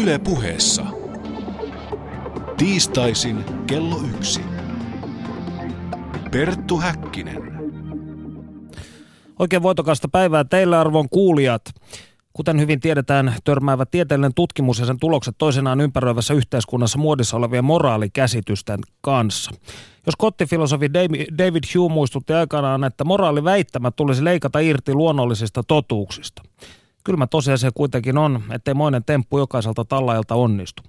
Yle puheessa. Tiistaisin kello yksi. Perttu Häkkinen. Oikein voitokasta päivää teille arvon kuulijat. Kuten hyvin tiedetään, törmäävä tieteellinen tutkimus ja sen tulokset toisenaan ympäröivässä yhteiskunnassa muodissa olevien moraalikäsitysten kanssa. Jos kottifilosofi David Hume muistutti aikanaan, että moraaliväittämät tulisi leikata irti luonnollisista totuuksista. Kylmä tosiasia kuitenkin on, ettei moinen temppu jokaiselta tallajalta onnistu.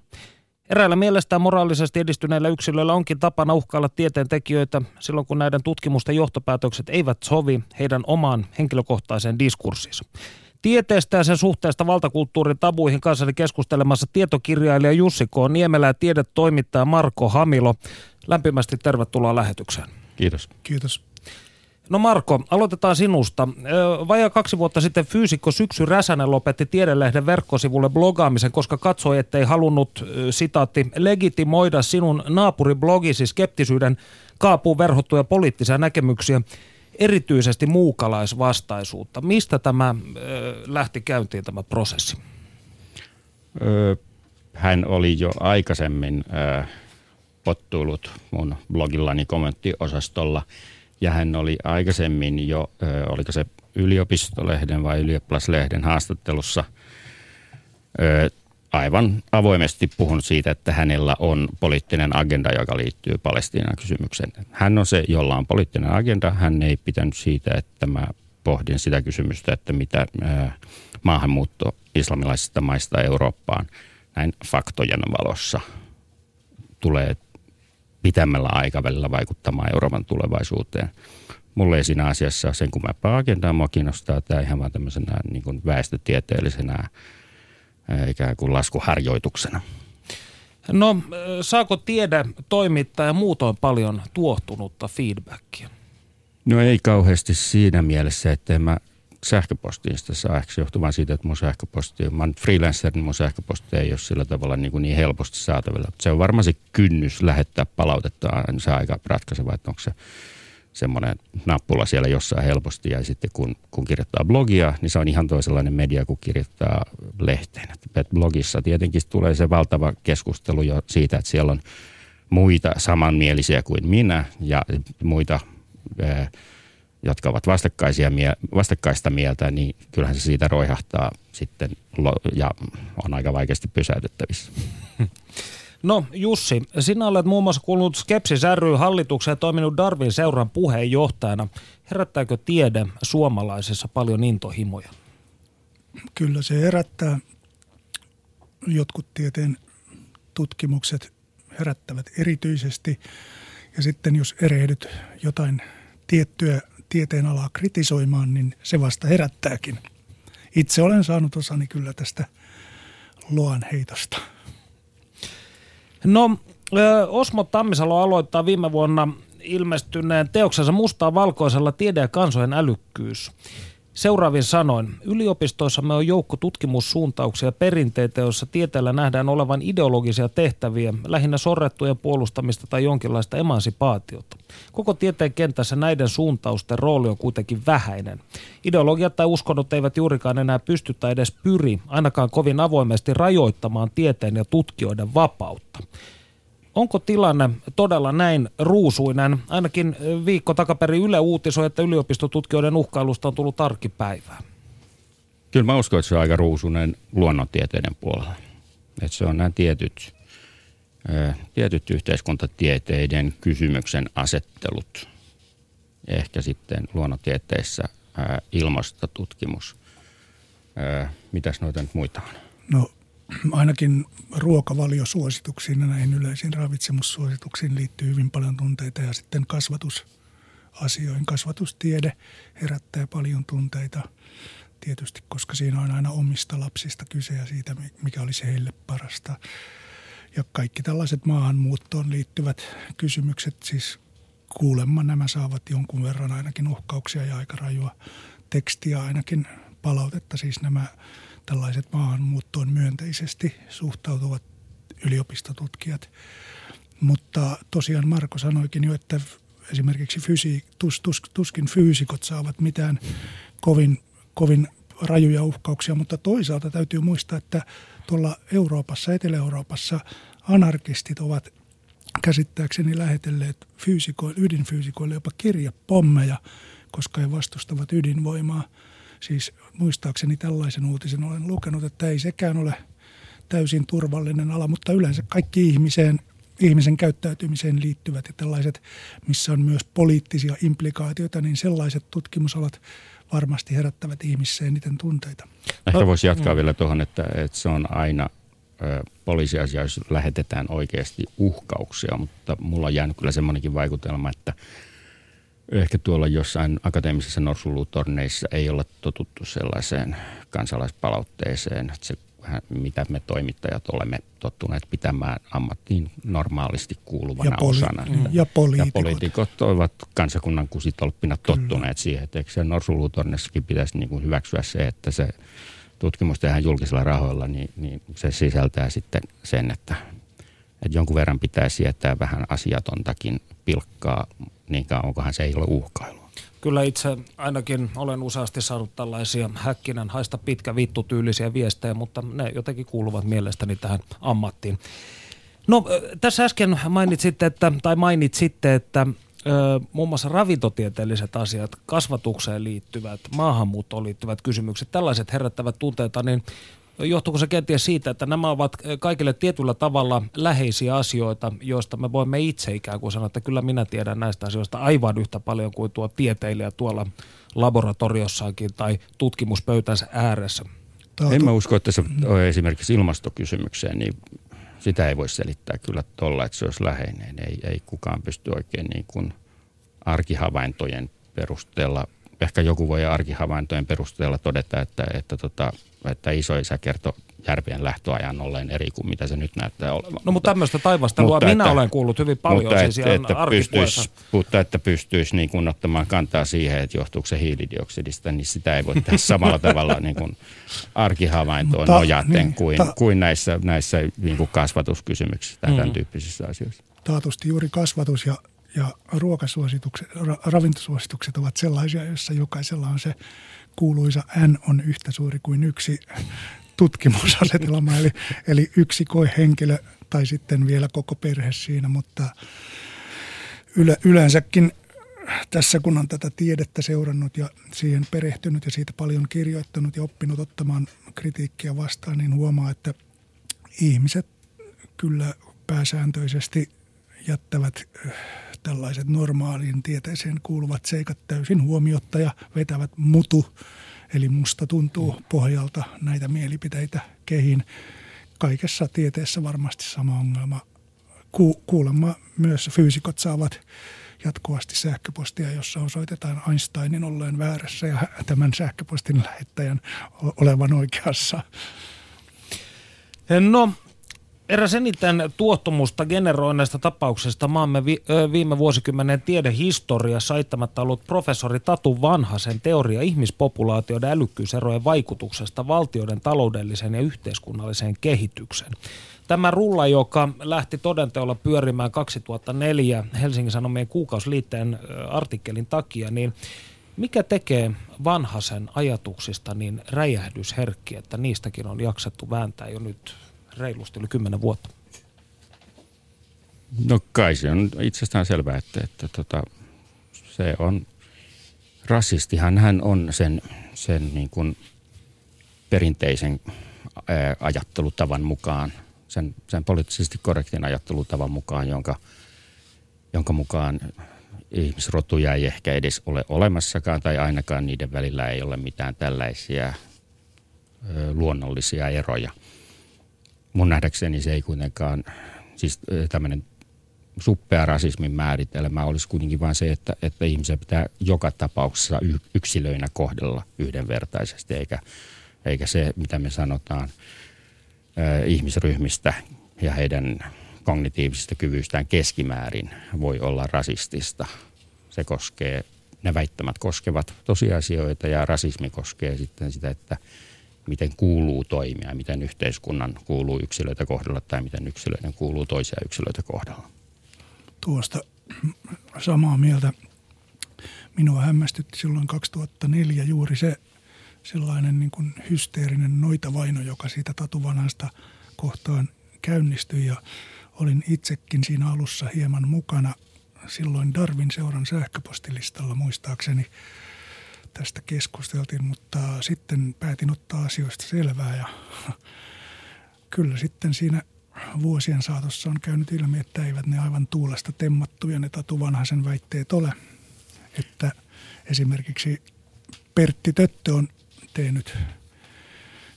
Eräillä mielestään moraalisesti edistyneillä yksilöillä onkin tapana uhkailla tieteen tekijöitä silloin, kun näiden tutkimusten johtopäätökset eivät sovi heidän omaan henkilökohtaiseen diskurssiinsa. Tieteestä ja sen suhteesta valtakulttuurin tabuihin kanssani keskustelemassa tietokirjailija Jussi K. Niemelä ja tiedetoimittaja Marko Hamilo. Lämpimästi tervetuloa lähetykseen. Kiitos. Kiitos. No Marko, aloitetaan sinusta. Vajaa kaksi vuotta sitten fyysikko Syksy Räsänen lopetti Tiedelehden verkkosivulle blogaamisen, koska katsoi, ettei halunnut, sitaatti, legitimoida sinun naapuriblogisi skeptisyyden kaapuun verhottuja poliittisia näkemyksiä, erityisesti muukalaisvastaisuutta. Mistä tämä lähti käyntiin tämä prosessi? hän oli jo aikaisemmin pottuillut mun blogillani kommenttiosastolla – ja hän oli aikaisemmin jo, oliko se yliopistolehden vai ylioppilaslehden haastattelussa aivan avoimesti puhunut siitä, että hänellä on poliittinen agenda, joka liittyy Palestiinan kysymykseen. Hän on se, jolla on poliittinen agenda. Hän ei pitänyt siitä, että mä pohdin sitä kysymystä, että mitä maahanmuutto islamilaisista maista Eurooppaan näin faktojen valossa tulee pitämällä aikavälillä vaikuttamaan Euroopan tulevaisuuteen. Mulle ei siinä asiassa sen kummempaa agendaa. Mua kiinnostaa tämä ihan vaan tämmöisenä niin kuin väestötieteellisenä ikään kuin laskuharjoituksena. No, saako tiede toimittaa ja muutoin paljon tuohtunutta feedbackia? No ei kauheasti siinä mielessä, että mä sähköpostiin sitä saa ehkä johtuvan siitä, että mun sähköposti, mä oon freelancer, niin mun sähköposti ei ole sillä tavalla niin, kuin niin helposti saatavilla. Se on varmaan se kynnys lähettää palautetta, niin se aika ratkaiseva, että onko se semmoinen nappula siellä jossain helposti ja sitten kun, kun kirjoittaa blogia, niin se on ihan toisenlainen media kuin kirjoittaa lehteen. Et blogissa tietenkin tulee se valtava keskustelu jo siitä, että siellä on muita samanmielisiä kuin minä ja muita ää, jotka ovat vastakkaisia, vastakkaista mieltä, niin kyllähän se siitä roihahtaa sitten ja on aika vaikeasti pysäytettävissä. No Jussi, sinä olet muun muassa kuulunut Skepsis ry hallitukseen ja toiminut Darwin seuran puheenjohtajana. Herättääkö tiede suomalaisessa paljon intohimoja? Kyllä se herättää. Jotkut tieteen tutkimukset herättävät erityisesti. Ja sitten jos erehdyt jotain tiettyä tieteen alaa kritisoimaan, niin se vasta herättääkin. Itse olen saanut osani kyllä tästä loan heitosta. No, Osmo Tammisalo aloittaa viime vuonna ilmestyneen teoksensa mustaa valkoisella tiede ja kansojen älykkyys. Seuraavin sanoin, yliopistoissamme on joukko tutkimussuuntauksia ja perinteitä, joissa tieteellä nähdään olevan ideologisia tehtäviä, lähinnä sorrettujen puolustamista tai jonkinlaista emansipaatiota. Koko tieteen kentässä näiden suuntausten rooli on kuitenkin vähäinen. Ideologiat tai uskonnot eivät juurikaan enää pysty tai edes pyri, ainakaan kovin avoimesti rajoittamaan tieteen ja tutkijoiden vapautta. Onko tilanne todella näin ruusuinen? Ainakin viikko takaperin Yle uutisoi, että yliopistotutkijoiden uhkailusta on tullut arkipäivää. Kyllä mä uskon, että se on aika ruusuinen luonnontieteiden puolella. Että se on nämä tietyt, tietyt yhteiskuntatieteiden kysymyksen asettelut. Ehkä sitten luonnontieteissä ilmastotutkimus. Mitäs noita nyt muita on? No ainakin ruokavaliosuosituksiin ja näihin yleisiin ravitsemussuosituksiin liittyy hyvin paljon tunteita ja sitten kasvatusasioihin. Kasvatustiede herättää paljon tunteita tietysti, koska siinä on aina omista lapsista kyse ja siitä, mikä olisi heille parasta. Ja kaikki tällaiset maahanmuuttoon liittyvät kysymykset, siis kuulemma nämä saavat jonkun verran ainakin uhkauksia ja aika rajua tekstiä ainakin palautetta, siis nämä tällaiset maahanmuuttoon myönteisesti suhtautuvat yliopistotutkijat. Mutta tosiaan Marko sanoikin jo, että esimerkiksi fysi, tus, tus, tuskin fyysikot saavat mitään kovin, kovin rajuja uhkauksia, mutta toisaalta täytyy muistaa, että tuolla Euroopassa, Etelä-Euroopassa anarkistit ovat käsittääkseni lähetelleet fyysikoille, ydinfyysikoille jopa kirjapommeja, koska he vastustavat ydinvoimaa. Siis muistaakseni tällaisen uutisen olen lukenut, että ei sekään ole täysin turvallinen ala, mutta yleensä kaikki ihmiseen, ihmisen käyttäytymiseen liittyvät ja tällaiset, missä on myös poliittisia implikaatioita, niin sellaiset tutkimusalat varmasti herättävät ihmisissä eniten tunteita. Ehkä no, voisi jatkaa mm. vielä tuohon, että, että se on aina poliisiasia, jos lähetetään oikeasti uhkauksia, mutta mulla on jäänyt kyllä semmoinenkin vaikutelma, että ehkä tuolla jossain akateemisissa norsulutorneissa ei olla totuttu sellaiseen kansalaispalautteeseen, että se mitä me toimittajat olemme tottuneet pitämään ammattiin normaalisti kuuluvana ja poli- osana. Mm. Ja poliitikot. Ja poliitikot ovat kansakunnan kusitolppina tottuneet Kyllä. siihen, että eikö se Norsulutornissakin pitäisi niin kuin hyväksyä se, että se tutkimus tehdään julkisilla rahoilla, niin, niin se sisältää sitten sen, että, että jonkun verran pitää sietää vähän asiatontakin pilkkaa, niin kauan onkohan se ei ole uhkailu. Kyllä itse ainakin olen useasti saanut tällaisia häkkinen haista pitkä vittu tyylisiä viestejä, mutta ne jotenkin kuuluvat mielestäni tähän ammattiin. No tässä äsken mainitsitte, että, tai mainitsitte, että muun muassa ravintotieteelliset asiat, kasvatukseen liittyvät, maahanmuuttoon liittyvät kysymykset, tällaiset herättävät tunteita, niin Johtuuko se kenties siitä, että nämä ovat kaikille tietyllä tavalla läheisiä asioita, joista me voimme itse ikään kuin sanoa, että kyllä minä tiedän näistä asioista aivan yhtä paljon kuin tuo tieteilijä tuolla laboratoriossakin tai tutkimuspöytänsä ääressä? En mä usko, että se on esimerkiksi ilmastokysymykseen, niin sitä ei voi selittää kyllä tuolla, että se olisi läheinen. Ei, ei kukaan pysty oikein niin kuin arkihavaintojen perusteella ehkä joku voi arkihavaintojen perusteella todeta, että, että, tota, että isoisä kertoi järvien lähtöajan olleen eri kuin mitä se nyt näyttää olevan. No mutta tämmöistä taivastelua mutta minä että, olen kuullut hyvin paljon mutta siis että, että pystyisi, mutta että pystyisi niin kuin ottamaan kantaa siihen, että johtuuko se hiilidioksidista, niin sitä ei voi tehdä samalla tavalla niin kuin arkihavaintoon nojaten niin, kuin, ta- kuin näissä, näissä niin kuin kasvatuskysymyksissä tai mm. tämän tyyppisissä asioissa. Taatusti juuri kasvatus ja ja ruokasuositukset, ra, ravintosuositukset ovat sellaisia, joissa jokaisella on se kuuluisa N on yhtä suuri kuin yksi tutkimusasetelma, eli, eli yksi koehenkilö tai sitten vielä koko perhe siinä, mutta yle, yleensäkin tässä kun on tätä tiedettä seurannut ja siihen perehtynyt ja siitä paljon kirjoittanut ja oppinut ottamaan kritiikkiä vastaan, niin huomaa, että ihmiset kyllä pääsääntöisesti jättävät tällaiset normaaliin tieteeseen kuuluvat seikat täysin huomiotta ja vetävät mutu, eli musta tuntuu pohjalta näitä mielipiteitä kehin. Kaikessa tieteessä varmasti sama ongelma. Ku, kuulemma myös fyysikot saavat jatkuvasti sähköpostia, jossa osoitetaan Einsteinin olleen väärässä ja tämän sähköpostin lähettäjän olevan oikeassa. No, Eräs eniten tuottomusta generoineista tapauksista maamme vi- viime vuosikymmenen tiedehistoriassa eittämättä ollut professori Tatu Vanhasen teoria ihmispopulaatioiden älykkyyserojen vaikutuksesta valtioiden taloudelliseen ja yhteiskunnalliseen kehitykseen. Tämä rulla, joka lähti todenteolla pyörimään 2004 Helsingin Sanomien kuukausliitteen artikkelin takia, niin mikä tekee vanhasen ajatuksista niin räjähdysherkkiä, että niistäkin on jaksettu vääntää jo nyt reilusti yli kymmenen vuotta? No kai se on itsestään selvää, että, että tota, se on, rasistihan hän on sen, sen niin kuin perinteisen ajattelutavan mukaan, sen, sen poliittisesti korrektin ajattelutavan mukaan, jonka, jonka mukaan ihmisrotuja ei ehkä edes ole olemassakaan tai ainakaan niiden välillä ei ole mitään tällaisia luonnollisia eroja – mun nähdäkseni se ei kuitenkaan, siis tämmöinen suppea rasismin määritelmä olisi kuitenkin vain se, että, että ihmisiä pitää joka tapauksessa yksilöinä kohdella yhdenvertaisesti, eikä, eikä se, mitä me sanotaan äh, ihmisryhmistä ja heidän kognitiivisista kyvyistään keskimäärin voi olla rasistista. Se koskee, ne väittämät koskevat tosiasioita ja rasismi koskee sitten sitä, että – miten kuuluu toimia, miten yhteiskunnan kuuluu yksilöitä kohdella tai miten yksilöiden kuuluu toisia yksilöitä kohdella. Tuosta samaa mieltä. Minua hämmästytti silloin 2004 juuri se sellainen niin kuin hysteerinen noitavaino, joka siitä tatuvanhasta kohtaan käynnistyi ja olin itsekin siinä alussa hieman mukana silloin Darwin seuran sähköpostilistalla muistaakseni tästä keskusteltiin, mutta sitten päätin ottaa asioista selvää ja kyllä sitten siinä vuosien saatossa on käynyt ilmi, että eivät ne aivan tuulesta temmattuja ne Tatu Vanhasen väitteet ole. Että esimerkiksi Pertti Töttö on tehnyt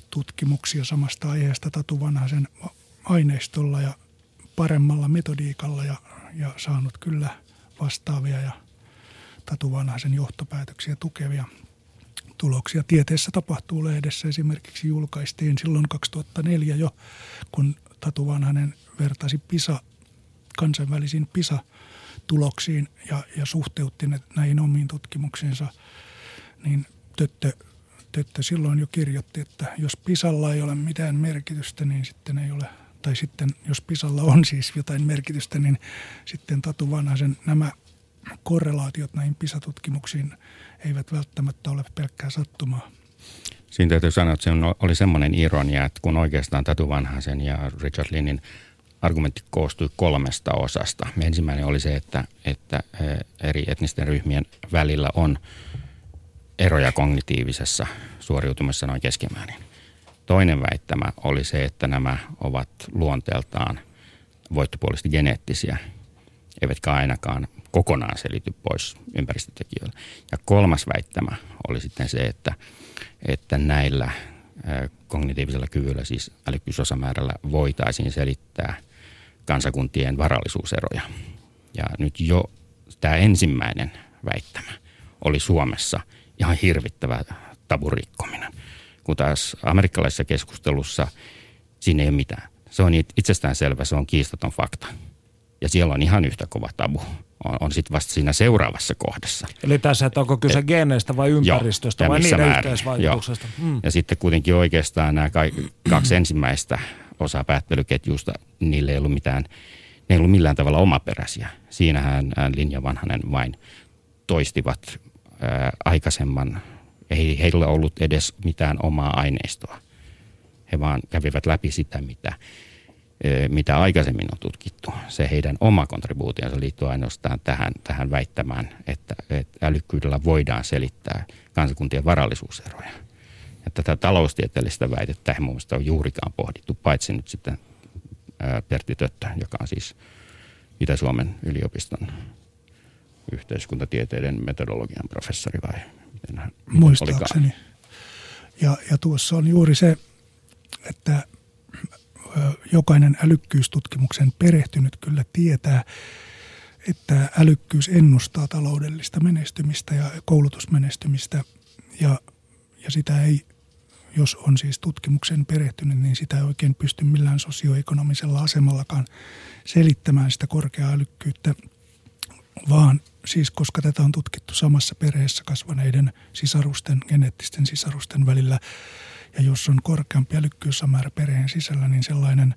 tutkimuksia samasta aiheesta Tatu Vanhasen aineistolla ja paremmalla metodiikalla ja, ja saanut kyllä vastaavia ja Tatu Vanhasen johtopäätöksiä tukevia tuloksia. Tieteessä tapahtuu lehdessä esimerkiksi julkaistiin silloin 2004 jo, kun Tatu Vanhanen vertasi PISA, kansainvälisiin PISA-tuloksiin ja, ja suhteutti ne näihin omiin tutkimuksiinsa, niin Töttö, Töttö silloin jo kirjoitti, että jos PISalla ei ole mitään merkitystä, niin sitten ei ole tai sitten jos Pisalla on siis jotain merkitystä, niin sitten Tatu Vanhasen nämä korrelaatiot näihin PISA-tutkimuksiin eivät välttämättä ole pelkkää sattumaa. Siinä täytyy sanoa, että se oli semmoinen ironia, että kun oikeastaan Tatu Vanhasen ja Richard Linnin argumentti koostui kolmesta osasta. Ensimmäinen oli se, että, että eri etnisten ryhmien välillä on eroja kognitiivisessa suoriutumisessa noin keskimäärin. Toinen väittämä oli se, että nämä ovat luonteeltaan voittopuolisesti geneettisiä, eivätkä ainakaan kokonaan selity pois ympäristötekijöillä. Ja kolmas väittämä oli sitten se, että, että näillä kognitiivisella kyvyllä, siis älykkyysosamäärällä, voitaisiin selittää kansakuntien varallisuuseroja. Ja nyt jo tämä ensimmäinen väittämä oli Suomessa ihan hirvittävä taburikkominen – kun taas amerikkalaisessa keskustelussa siinä ei ole mitään. Se on itsestään selvä, se on kiistaton fakta. Ja siellä on ihan yhtä kova tabu. On, on sitten vasta siinä seuraavassa kohdassa. Eli tässä, että onko kyse geeneistä vai ympäristöstä joo, vai niiden määrin. yhteisvaikutuksesta. Mm. Ja sitten kuitenkin oikeastaan nämä kaksi ensimmäistä osaa päättelyketjusta, niille ei ollut mitään, ne ei ollut millään tavalla omaperäisiä. Siinähän Linja Vanhanen vain toistivat ää, aikaisemman ei heillä ollut edes mitään omaa aineistoa. He vaan kävivät läpi sitä, mitä, mitä aikaisemmin on tutkittu. Se heidän oma kontribuutionsa liittyy ainoastaan tähän, tähän väittämään, että, että älykkyydellä voidaan selittää kansakuntien varallisuuseroja. Ja tätä taloustieteellistä väitettä ei mun ole juurikaan pohdittu, paitsi nyt sitten Pertti Töttö, joka on siis Itä-Suomen yliopiston yhteiskuntatieteiden metodologian professori vai miten Muistaakseni. Ja, ja tuossa on juuri se, että jokainen älykkyystutkimuksen perehtynyt kyllä tietää, että älykkyys ennustaa taloudellista menestymistä ja koulutusmenestymistä. Ja, ja sitä ei, jos on siis tutkimuksen perehtynyt, niin sitä ei oikein pysty millään sosioekonomisella asemallakaan selittämään sitä korkeaa älykkyyttä, vaan – siis koska tätä on tutkittu samassa perheessä kasvaneiden sisarusten, geneettisten sisarusten välillä, ja jos on korkeampi älykkyysamäärä perheen sisällä, niin sellainen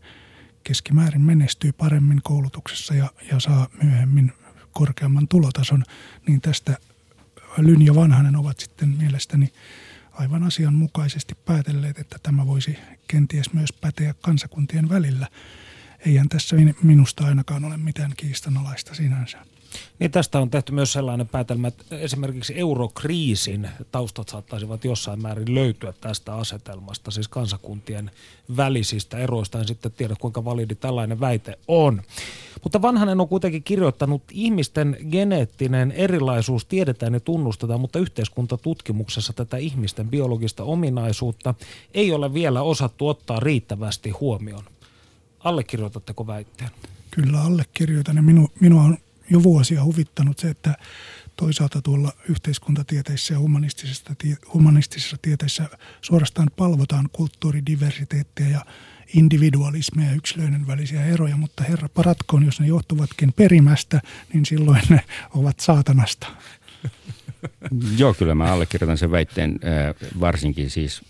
keskimäärin menestyy paremmin koulutuksessa ja, ja saa myöhemmin korkeamman tulotason, niin tästä Lyn ja Vanhanen ovat sitten mielestäni aivan asianmukaisesti päätelleet, että tämä voisi kenties myös päteä kansakuntien välillä. Eihän tässä minusta ainakaan ole mitään kiistanalaista sinänsä. Niin tästä on tehty myös sellainen päätelmä, että esimerkiksi eurokriisin taustat saattaisivat jossain määrin löytyä tästä asetelmasta, siis kansakuntien välisistä eroista. En sitten tiedä, kuinka validi tällainen väite on. Mutta Vanhanen on kuitenkin kirjoittanut, ihmisten geneettinen erilaisuus tiedetään ja tunnustetaan, mutta yhteiskuntatutkimuksessa tätä ihmisten biologista ominaisuutta ei ole vielä osattu ottaa riittävästi huomioon. Allekirjoitatteko väitteen? Kyllä allekirjoitan ja minu, minua on jo vuosia huvittanut se, että toisaalta tuolla yhteiskuntatieteissä ja humanistisissa, humanistisissa tieteissä suorastaan palvotaan kulttuuridiversiteettiä ja individualismia ja yksilöiden välisiä eroja, mutta herra paratkoon, jos ne johtuvatkin perimästä, niin silloin ne ovat saatanasta. Joo, kyllä mä allekirjoitan sen väitteen, varsinkin siis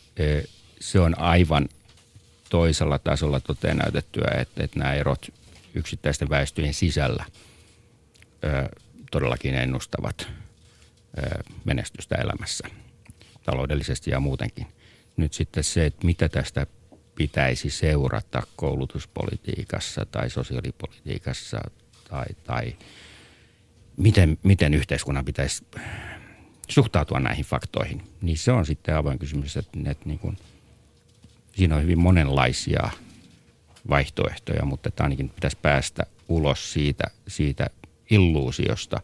se on aivan toisella tasolla toteen näytettyä, että, että nämä erot yksittäisten väestöjen sisällä – todellakin ennustavat menestystä elämässä. taloudellisesti ja muutenkin. Nyt sitten se, että mitä tästä pitäisi seurata koulutuspolitiikassa tai sosiaalipolitiikassa tai, tai miten, miten yhteiskunnan pitäisi suhtautua näihin faktoihin, niin se on sitten avoin kysymys, että, että niin kuin, siinä on hyvin monenlaisia vaihtoehtoja, mutta että ainakin pitäisi päästä ulos siitä, siitä illuusiosta,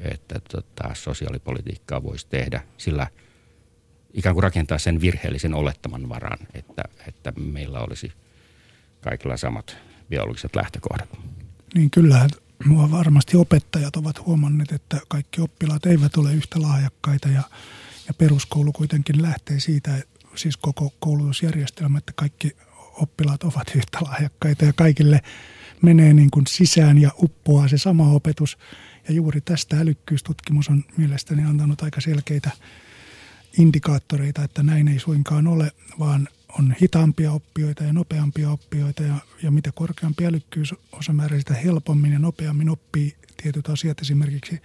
että tota, sosiaalipolitiikkaa voisi tehdä sillä ikään kuin rakentaa sen virheellisen olettaman varan, että, että meillä olisi kaikilla samat biologiset lähtökohdat. Niin kyllähän mua varmasti opettajat ovat huomanneet, että kaikki oppilaat eivät ole yhtä lahjakkaita ja, ja peruskoulu kuitenkin lähtee siitä, siis koko koulutusjärjestelmä, että kaikki oppilaat ovat yhtä lahjakkaita ja kaikille menee niin kuin sisään ja uppoaa se sama opetus. Ja juuri tästä älykkyystutkimus on mielestäni antanut aika selkeitä indikaattoreita, että näin ei suinkaan ole, vaan on hitaampia oppijoita ja nopeampia oppijoita ja, ja mitä korkeampi älykkyysosamäärä, sitä helpommin ja nopeammin oppii tietyt asiat, esimerkiksi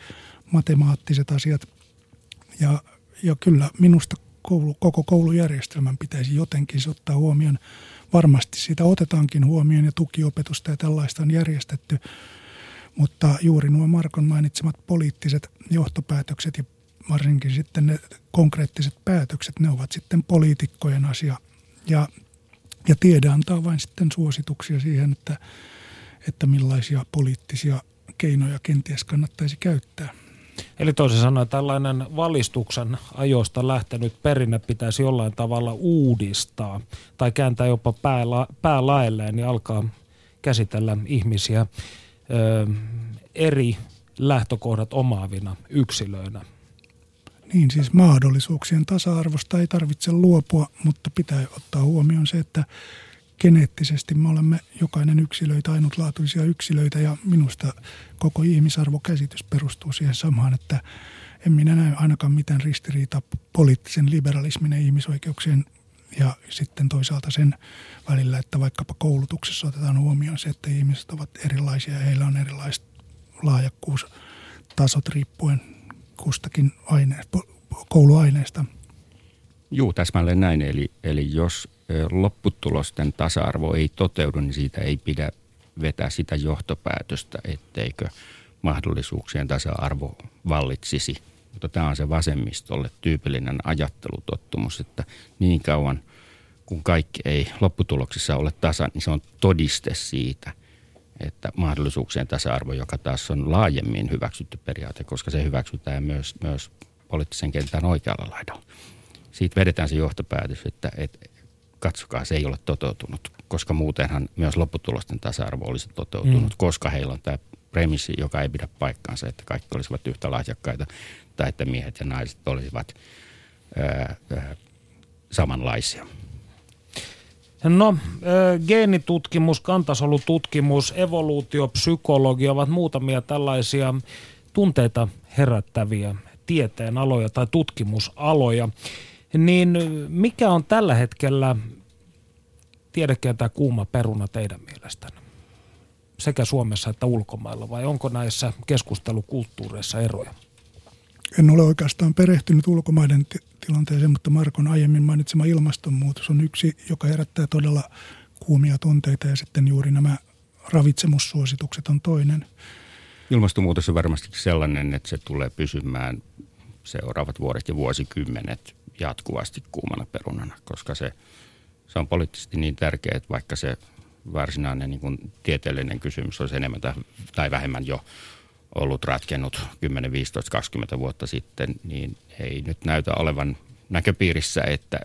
matemaattiset asiat. Ja, ja kyllä minusta koulu, koko koulujärjestelmän pitäisi jotenkin se ottaa huomioon. Varmasti sitä otetaankin huomioon ja tukiopetusta ja tällaista on järjestetty, mutta juuri nuo Markon mainitsemat poliittiset johtopäätökset ja varsinkin sitten ne konkreettiset päätökset, ne ovat sitten poliitikkojen asia. Ja, ja tiede antaa vain sitten suosituksia siihen, että, että millaisia poliittisia keinoja kenties kannattaisi käyttää. Eli toisin sanoen tällainen valistuksen ajoista lähtenyt perinne pitäisi jollain tavalla uudistaa tai kääntää jopa pääla, päälaelleen ja alkaa käsitellä ihmisiä ö, eri lähtökohdat omaavina yksilöinä. Niin siis mahdollisuuksien tasa-arvosta ei tarvitse luopua, mutta pitää ottaa huomioon se, että geneettisesti me olemme jokainen yksilöitä, ainutlaatuisia yksilöitä ja minusta koko ihmisarvokäsitys perustuu siihen samaan, että en minä näe ainakaan mitään ristiriita poliittisen liberalismin ja ihmisoikeuksien ja sitten toisaalta sen välillä, että vaikkapa koulutuksessa otetaan huomioon se, että ihmiset ovat erilaisia ja heillä on erilaiset lahjakkuustasot riippuen kustakin aine, kouluaineesta. Juu, täsmälleen näin. Eli, eli jos lopputulosten tasa-arvo ei toteudu, niin siitä ei pidä vetää sitä johtopäätöstä, etteikö mahdollisuuksien tasa-arvo vallitsisi. Mutta tämä on se vasemmistolle tyypillinen ajattelutottumus, että niin kauan kun kaikki ei lopputuloksissa ole tasa, niin se on todiste siitä, että mahdollisuuksien tasa-arvo, joka taas on laajemmin hyväksytty periaate, koska se hyväksytään myös, myös poliittisen kentän oikealla laidalla. Siitä vedetään se johtopäätös, että, että katsokaa, se ei ole toteutunut, koska muutenhan myös lopputulosten tasa-arvo olisi toteutunut, mm. koska heillä on tämä premissi, joka ei pidä paikkaansa, että kaikki olisivat yhtä lahjakkaita tai että miehet ja naiset olisivat ää, ää, samanlaisia. No, geenitutkimus, kantasolututkimus, evoluutiopsykologi ovat muutamia tällaisia tunteita herättäviä tieteen aloja tai tutkimusaloja. Niin mikä on tällä hetkellä tiedekentää kuuma peruna teidän mielestänne? Sekä Suomessa että ulkomailla vai onko näissä keskustelukulttuureissa eroja? En ole oikeastaan perehtynyt ulkomaiden t- tilanteeseen, mutta Markon aiemmin mainitsema ilmastonmuutos on yksi, joka herättää todella kuumia tunteita ja sitten juuri nämä ravitsemussuositukset on toinen. Ilmastonmuutos on varmasti sellainen, että se tulee pysymään seuraavat vuodet ja vuosikymmenet jatkuvasti kuumana perunana, koska se, se on poliittisesti niin tärkeä, että vaikka se varsinainen niin kuin tieteellinen kysymys olisi enemmän tai vähemmän jo ollut ratkennut 10, 15, 20 vuotta sitten, niin ei nyt näytä olevan näköpiirissä, että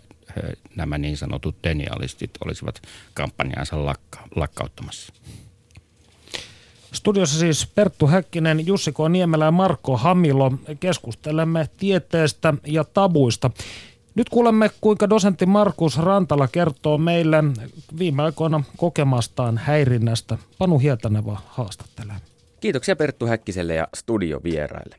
nämä niin sanotut denialistit olisivat kampanjaansa lakka- lakkauttamassa. Studiossa siis Perttu Häkkinen, Jussi K. Niemelä ja Marko Hamilo. Keskustelemme tieteestä ja tabuista. Nyt kuulemme, kuinka dosentti Markus Rantala kertoo meille viime aikoina kokemastaan häirinnästä. Panu Hietaneva haastattelee. Kiitoksia Perttu Häkkiselle ja studiovieraille.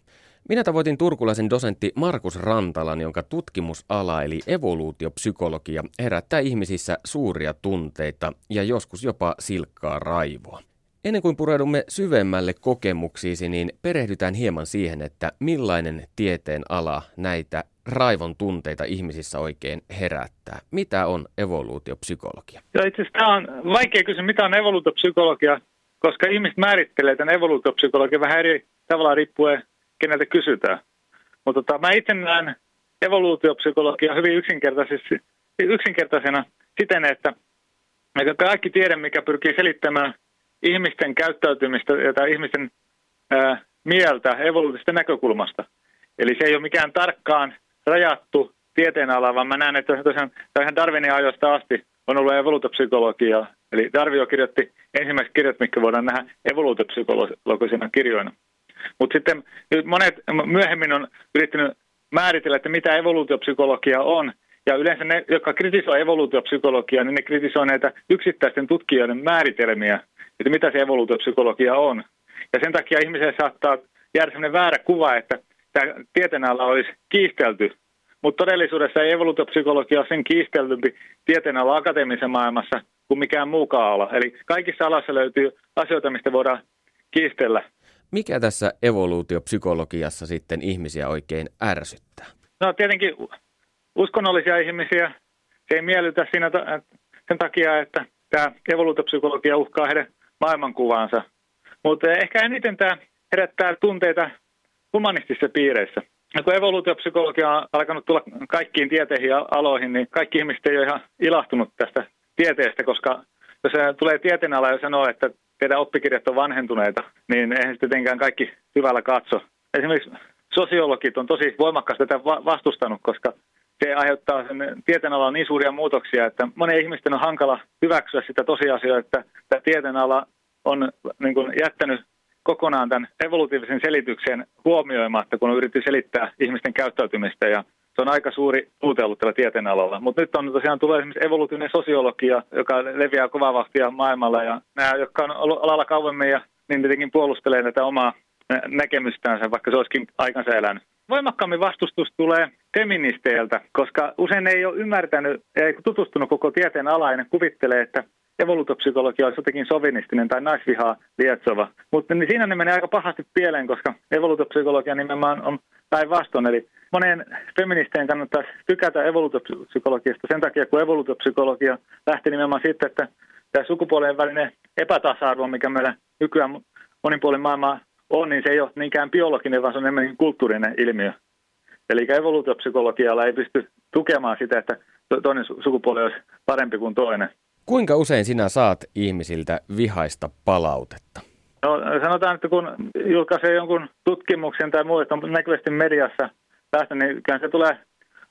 Minä tavoitin turkulaisen dosentti Markus Rantalan, jonka tutkimusala eli evoluutiopsykologia herättää ihmisissä suuria tunteita ja joskus jopa silkkaa raivoa. Ennen kuin pureudumme syvemmälle kokemuksiisi, niin perehdytään hieman siihen, että millainen tieteen ala näitä raivon tunteita ihmisissä oikein herättää? Mitä on evoluutiopsykologia? Joo, itse asiassa tämä on vaikea kysyä, mitä on evoluutiopsykologia, koska ihmiset määrittelee tämän evoluutiopsykologian vähän eri tavalla riippuen, keneltä kysytään. Mutta tota, mä itse näen evoluutiopsykologia hyvin yksinkertaisena siten, että kaikki tiede, mikä pyrkii selittämään ihmisten käyttäytymistä tai ihmisten ää, mieltä evoluutisesta näkökulmasta. Eli se ei ole mikään tarkkaan rajattu tieteenala, vaan mä näen, että tosiaan ihan Darwinin ajoista asti on ollut evoluutopsykologia. Eli Darwin kirjoitti ensimmäiset kirjat, mitkä voidaan nähdä evoluutopsykologisina kirjoina. Mutta sitten monet myöhemmin on yrittänyt määritellä, että mitä evoluutiopsykologia on. Ja yleensä ne, jotka kritisoi evoluutiopsykologiaa, niin ne kritisoi näitä yksittäisten tutkijoiden määritelmiä, että mitä se evoluutiopsykologia on. Ja sen takia ihmiselle saattaa jäädä sellainen väärä kuva, että tämä tieteenala olisi kiistelty. Mutta todellisuudessa ei evoluutiopsykologia ole sen kiisteltympi tieteenala akateemisessa maailmassa kuin mikään muukaan ala. Eli kaikissa alassa löytyy asioita, mistä voidaan kiistellä. Mikä tässä evoluutiopsykologiassa sitten ihmisiä oikein ärsyttää? No tietenkin uskonnollisia ihmisiä. Se ei miellytä siinä sen takia, että tämä evoluutiopsykologia uhkaa heidän maailmankuvaansa. Mutta ehkä eniten tämä herättää tunteita humanistisissa piireissä. Ja kun evoluutiopsykologia on alkanut tulla kaikkiin tieteihin ja aloihin, niin kaikki ihmiset ei ole ihan ilahtunut tästä tieteestä, koska jos se tulee tieteenala ja sanoo, että teidän oppikirjat on vanhentuneita, niin eihän sitten tietenkään kaikki hyvällä katso. Esimerkiksi sosiologit on tosi voimakkaasti tätä vastustanut, koska se aiheuttaa sen tieteenalalla niin suuria muutoksia, että monen ihmisten on hankala hyväksyä sitä tosiasiaa, että tämä tieteenala on niin kuin jättänyt kokonaan tämän evolutiivisen selityksen huomioimatta, kun on yritetty selittää ihmisten käyttäytymistä ja se on aika suuri puute ollut tällä tieteenalalla. Mutta nyt on tosiaan tullut esimerkiksi evolutiivinen sosiologia, joka leviää kovaa vahtia maailmalla ja nämä, jotka on ollut alalla kauemmin ja niin tietenkin puolustelee tätä omaa näkemystäänsä, vaikka se olisikin aikansa elänyt. Voimakkaammin vastustus tulee feministeiltä, koska usein ei ole ymmärtänyt, ei tutustunut koko tieteen alaan ja kuvittelee, että evoluutopsykologia olisi jotenkin sovinistinen tai naisvihaa lietsova. Mutta niin siinä ne menee aika pahasti pieleen, koska evoluutopsykologia nimenomaan on päinvastoin. Eli moneen feministeen kannattaa tykätä evoluutopsykologiasta sen takia, kun evoluutopsykologia lähti nimenomaan siitä, että tämä sukupuolien välinen epätasa-arvo, mikä meillä nykyään monin puolin maailmaa on, niin se ei ole niinkään biologinen, vaan se on enemmän kulttuurinen ilmiö. Eli evoluutiopsykologialla ei pysty tukemaan sitä, että toinen sukupuoli olisi parempi kuin toinen. Kuinka usein sinä saat ihmisiltä vihaista palautetta? No sanotaan, että kun julkaisee jonkun tutkimuksen tai muu, että on näkyvästi mediassa päästä, niin kyllä se tulee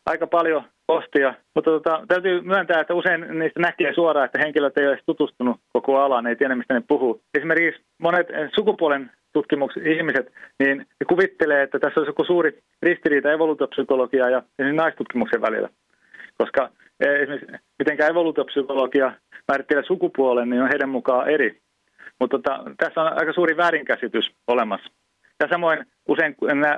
aika paljon postia. Mutta tota, täytyy myöntää, että usein niistä näkee suoraan, että henkilöt ei ole edes tutustunut koko alaan, ei tiedä mistä ne puhuu. Esimerkiksi monet sukupuolen tutkimukset ihmiset, niin ne kuvittelee, että tässä olisi joku suuri ristiriita evoluutiopsykologia ja naistutkimuksen välillä. Koska esimerkiksi mitenkään evoluutiopsykologia määrittelee sukupuolen, niin on heidän mukaan eri. Mutta tota, tässä on aika suuri väärinkäsitys olemassa. Ja samoin usein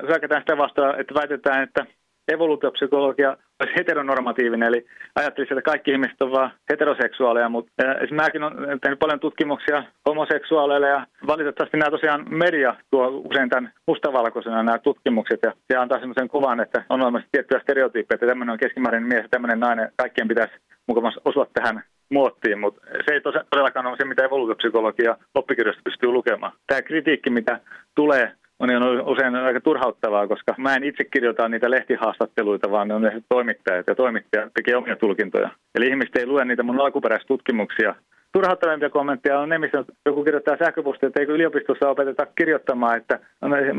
hyökätään sitä vastaan, että väitetään, että evoluutiopsykologia olisi heteronormatiivinen, eli ajattelisin, että kaikki ihmiset ovat vain heteroseksuaaleja, mutta esimerkiksi mäkin olen tehnyt paljon tutkimuksia homoseksuaaleille ja valitettavasti nämä tosiaan media tuo usein tämän mustavalkoisena nämä tutkimukset ja se antaa sellaisen kuvan, että on olemassa tiettyjä stereotyyppejä, että tämmöinen on keskimääräinen mies ja tämmöinen nainen, kaikkien pitäisi mukavasti osua tähän muottiin, mutta se ei todellakaan ole se, mitä evoluutiopsykologia oppikirjasta pystyy lukemaan. Tämä kritiikki, mitä tulee on usein aika turhauttavaa, koska mä en itse kirjoita niitä lehtihaastatteluita, vaan ne on ne toimittajat ja toimittajat tekee omia tulkintoja. Eli ihmiset ei lue niitä mun alkuperäistutkimuksia, turhauttavimpia kommentteja on ne, missä joku kirjoittaa sähköpostia, että eikö yliopistossa opeteta kirjoittamaan, että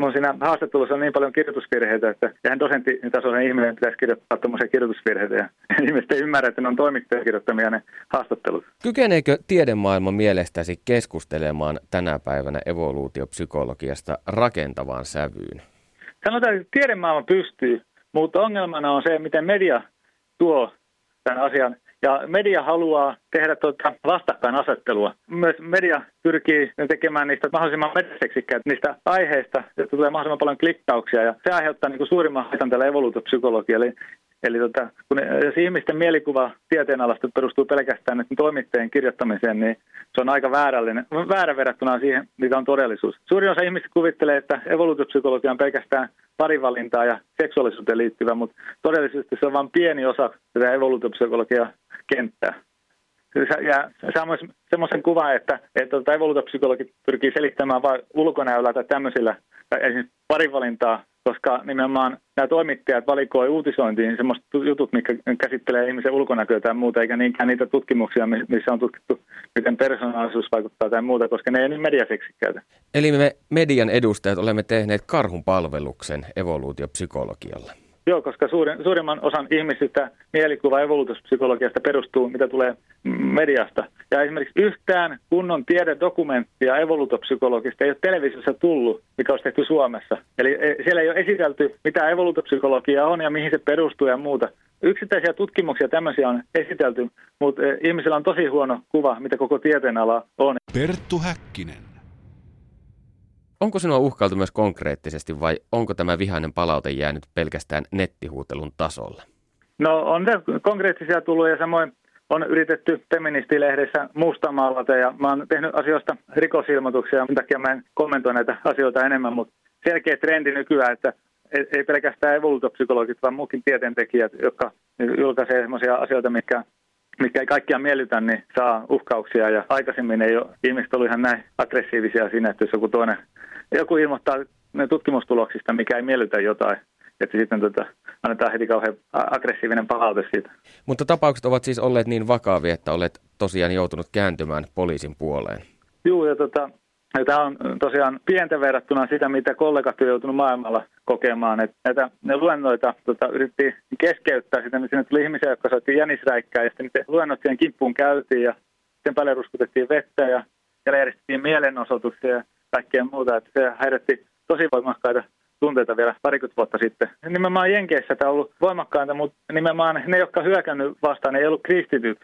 on siinä haastattelussa on niin paljon kirjoitusvirheitä, että eihän dosenttitasoisen ihminen pitäisi kirjoittaa tuommoisia kirjoitusvirheitä. Ja ihmiset ei ymmärrä, että ne on toimittajan kirjoittamia ne haastattelut. Kykeneekö tiedemaailma mielestäsi keskustelemaan tänä päivänä evoluutiopsykologiasta rakentavaan sävyyn? Sanotaan, että tiedemaailma pystyy, mutta ongelmana on se, miten media tuo tämän asian ja media haluaa tehdä tuota vastakkainasettelua. Myös media pyrkii tekemään niistä mahdollisimman mediaseksikkäitä niistä aiheista, että tulee mahdollisimman paljon klikkauksia. Ja se aiheuttaa niin kuin suurimman haitan tällä evoluutiopsykologialla. Eli Eli tota, kun jos ihmisten mielikuva tieteenalasta perustuu pelkästään toimittajien kirjoittamiseen, niin se on aika väärällinen, väärä verrattuna siihen, mitä on todellisuus. Suurin osa ihmistä kuvittelee, että evoluutiopsykologia on pelkästään parivalintaa ja seksuaalisuuteen liittyvä, mutta todellisuudessa se on vain pieni osa tätä evoluutiopsykologiaa kenttää. Ja myös semmoisen kuvan, että, että tota evoluutiopsykologit pyrkii selittämään vain ulkonäöllä tai tämmöisillä, tai esimerkiksi parivalintaa koska nimenomaan nämä toimittajat valikoi uutisointiin semmoiset jutut, mitkä käsittelee ihmisen ulkonäköä tai muuta, eikä niinkään niitä tutkimuksia, missä on tutkittu, miten persoonallisuus vaikuttaa tai muuta, koska ne ei niin mediaseksikkäitä. Eli me median edustajat olemme tehneet karhun palveluksen evoluutiopsykologialle. Joo, koska suurin, suurimman osan ihmisistä mielikuva evoluutuspsykologiasta perustuu, mitä tulee mediasta. Ja esimerkiksi yhtään kunnon tiededokumenttia evoluutopsykologista ei ole televisiossa tullut, mikä olisi tehty Suomessa. Eli e, siellä ei ole esitelty, mitä evoluutopsykologia on ja mihin se perustuu ja muuta. Yksittäisiä tutkimuksia tämmöisiä on esitelty, mutta e, ihmisillä on tosi huono kuva, mitä koko tieteenala on. Perttu Häkkinen. Onko sinua uhkailtu myös konkreettisesti vai onko tämä vihainen palaute jäänyt pelkästään nettihuutelun tasolle? No on se konkreettisia tullut ja samoin on yritetty feministilehdessä mustamaalata ja mä oon tehnyt asioista rikosilmoituksia, minkä takia mä en kommentoi näitä asioita enemmän, mutta selkeä trendi nykyään, että ei pelkästään evoluutopsykologit, vaan muukin tieteentekijät, jotka julkaisee sellaisia asioita, mitkä mikä ei kaikkia miellytä, niin saa uhkauksia. Ja aikaisemmin ei ole ihmiset ollut ihan näin aggressiivisia siinä, että jos joku toinen, joku ilmoittaa tutkimustuloksista, mikä ei miellytä jotain, että sitten tota, annetaan heti kauhean aggressiivinen palaute siitä. Mutta tapaukset ovat siis olleet niin vakavia, että olet tosiaan joutunut kääntymään poliisin puoleen. Joo, ja tota, ja tämä on tosiaan pientä verrattuna sitä, mitä kollegat ovat joutunut maailmalla kokemaan. Että näitä ne luennoita tota, yritti keskeyttää. Sitten sinne tuli ihmisiä, jotka soitti jänisräikkää ja sitten luennot siihen kimppuun käytiin ja sitten paljon ruskutettiin vettä ja siellä järjestettiin mielenosoituksia ja kaikkea muuta. Että se häiritti tosi voimakkaita tunteita vielä parikymmentä vuotta sitten. Nimenomaan Jenkeissä tämä on ollut voimakkainta, mutta nimenomaan ne, jotka hyökännyt vastaan, ei ollut kristityt,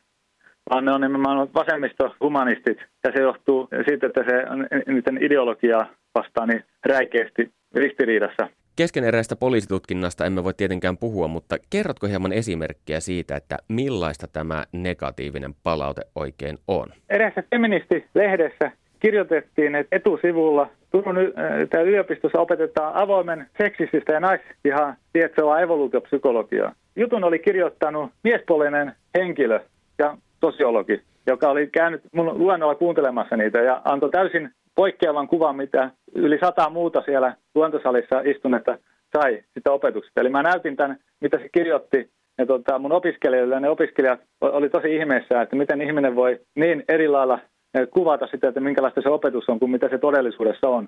vaan ne on nimenomaan vasemmisto-humanistit. Ja se johtuu siitä, että se on niiden ideologiaa vastaan niin räikeästi ristiriidassa. Keskeneräistä poliisitutkinnasta emme voi tietenkään puhua, mutta kerrotko hieman esimerkkejä siitä, että millaista tämä negatiivinen palaute oikein on? Erässä feministilehdessä kirjoitettiin, että etusivulla Turun yliopistossa opetetaan avoimen seksististä ja naisvihaa lietsovaa evoluutiopsykologiaa. Jutun oli kirjoittanut miespuolinen henkilö ja sosiologi, joka oli käynyt mun luennolla kuuntelemassa niitä ja antoi täysin poikkeavan kuvan, mitä yli sata muuta siellä luentosalissa istunetta sai sitä opetuksesta. Eli mä näytin tämän, mitä se kirjoitti ja tota, mun opiskelijoille, ne opiskelijat oli tosi ihmeessä, että miten ihminen voi niin eri lailla eh, kuvata sitä, että minkälaista se opetus on kuin mitä se todellisuudessa on.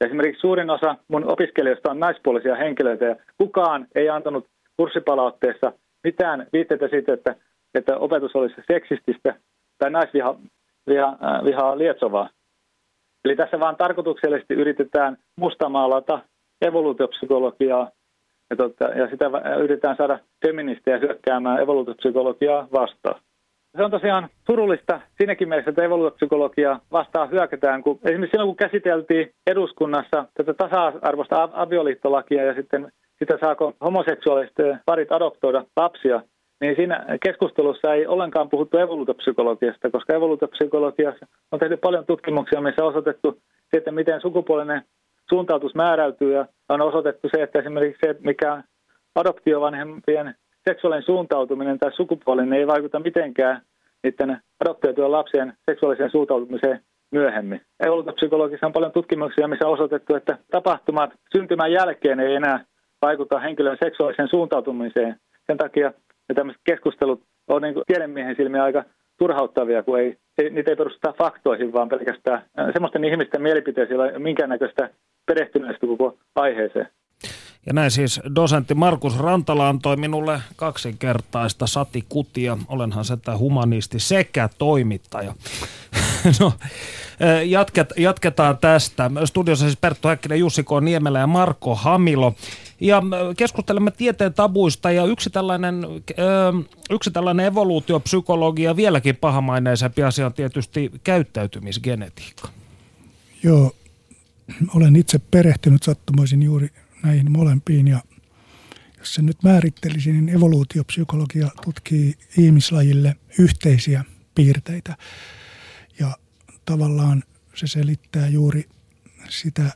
Ja esimerkiksi suurin osa mun opiskelijoista on naispuolisia henkilöitä ja kukaan ei antanut kurssipalautteessa mitään viitteitä siitä, että että opetus olisi seksististä tai naisvihaa viha, äh, vihaa lietsovaa. Eli tässä vaan tarkoituksellisesti yritetään mustamaalata evoluutiopsykologiaa ja, tota, ja sitä yritetään saada feministejä hyökkäämään evoluutiopsykologiaa vastaan. Se on tosiaan surullista siinäkin mielessä, että evoluutiopsykologiaa vastaan hyökätään, kun esimerkiksi silloin kun käsiteltiin eduskunnassa tätä tasa-arvoista avioliittolakia ja sitten sitä saako homoseksuaaliset parit adoptoida lapsia, niin siinä keskustelussa ei ollenkaan puhuttu evoluutopsykologiasta, koska evoluutopsykologiassa on tehty paljon tutkimuksia, missä on osoitettu se, että miten sukupuolinen suuntautus määräytyy ja on osoitettu se, että esimerkiksi se, mikä adoptiovanhempien seksuaalinen suuntautuminen tai sukupuolinen ei vaikuta mitenkään niiden adoptoitujen lapsien seksuaaliseen suuntautumiseen myöhemmin. Evoluutopsykologissa on paljon tutkimuksia, missä on osoitettu, että tapahtumat syntymän jälkeen ei enää vaikuta henkilön seksuaaliseen suuntautumiseen. Sen takia ja tämmöiset keskustelut on niin tiedemiehen silmiä aika turhauttavia, kun ei, ei, niitä ei perusta faktoihin, vaan pelkästään semmoisten ihmisten mielipiteisiin, joilla ei minkäännäköistä perehtyneistä koko aiheeseen. Ja näin siis dosentti Markus Rantala antoi minulle kaksinkertaista satikutia. Olenhan sitä humanisti sekä toimittaja. no, jatket, jatketaan tästä. Studiossa siis Perttu Häkkinen, Jussi K. Niemelä ja Marko Hamilo. Ja keskustelemme tieteen tabuista ja yksi tällainen, yksi tällainen evoluutiopsykologia vieläkin pahamaineisempi asia on tietysti käyttäytymisgenetiikka. Joo, olen itse perehtynyt sattumoisin juuri näihin molempiin ja jos se nyt määrittelisi, niin evoluutiopsykologia tutkii ihmislajille yhteisiä piirteitä. Ja tavallaan se selittää juuri sitä,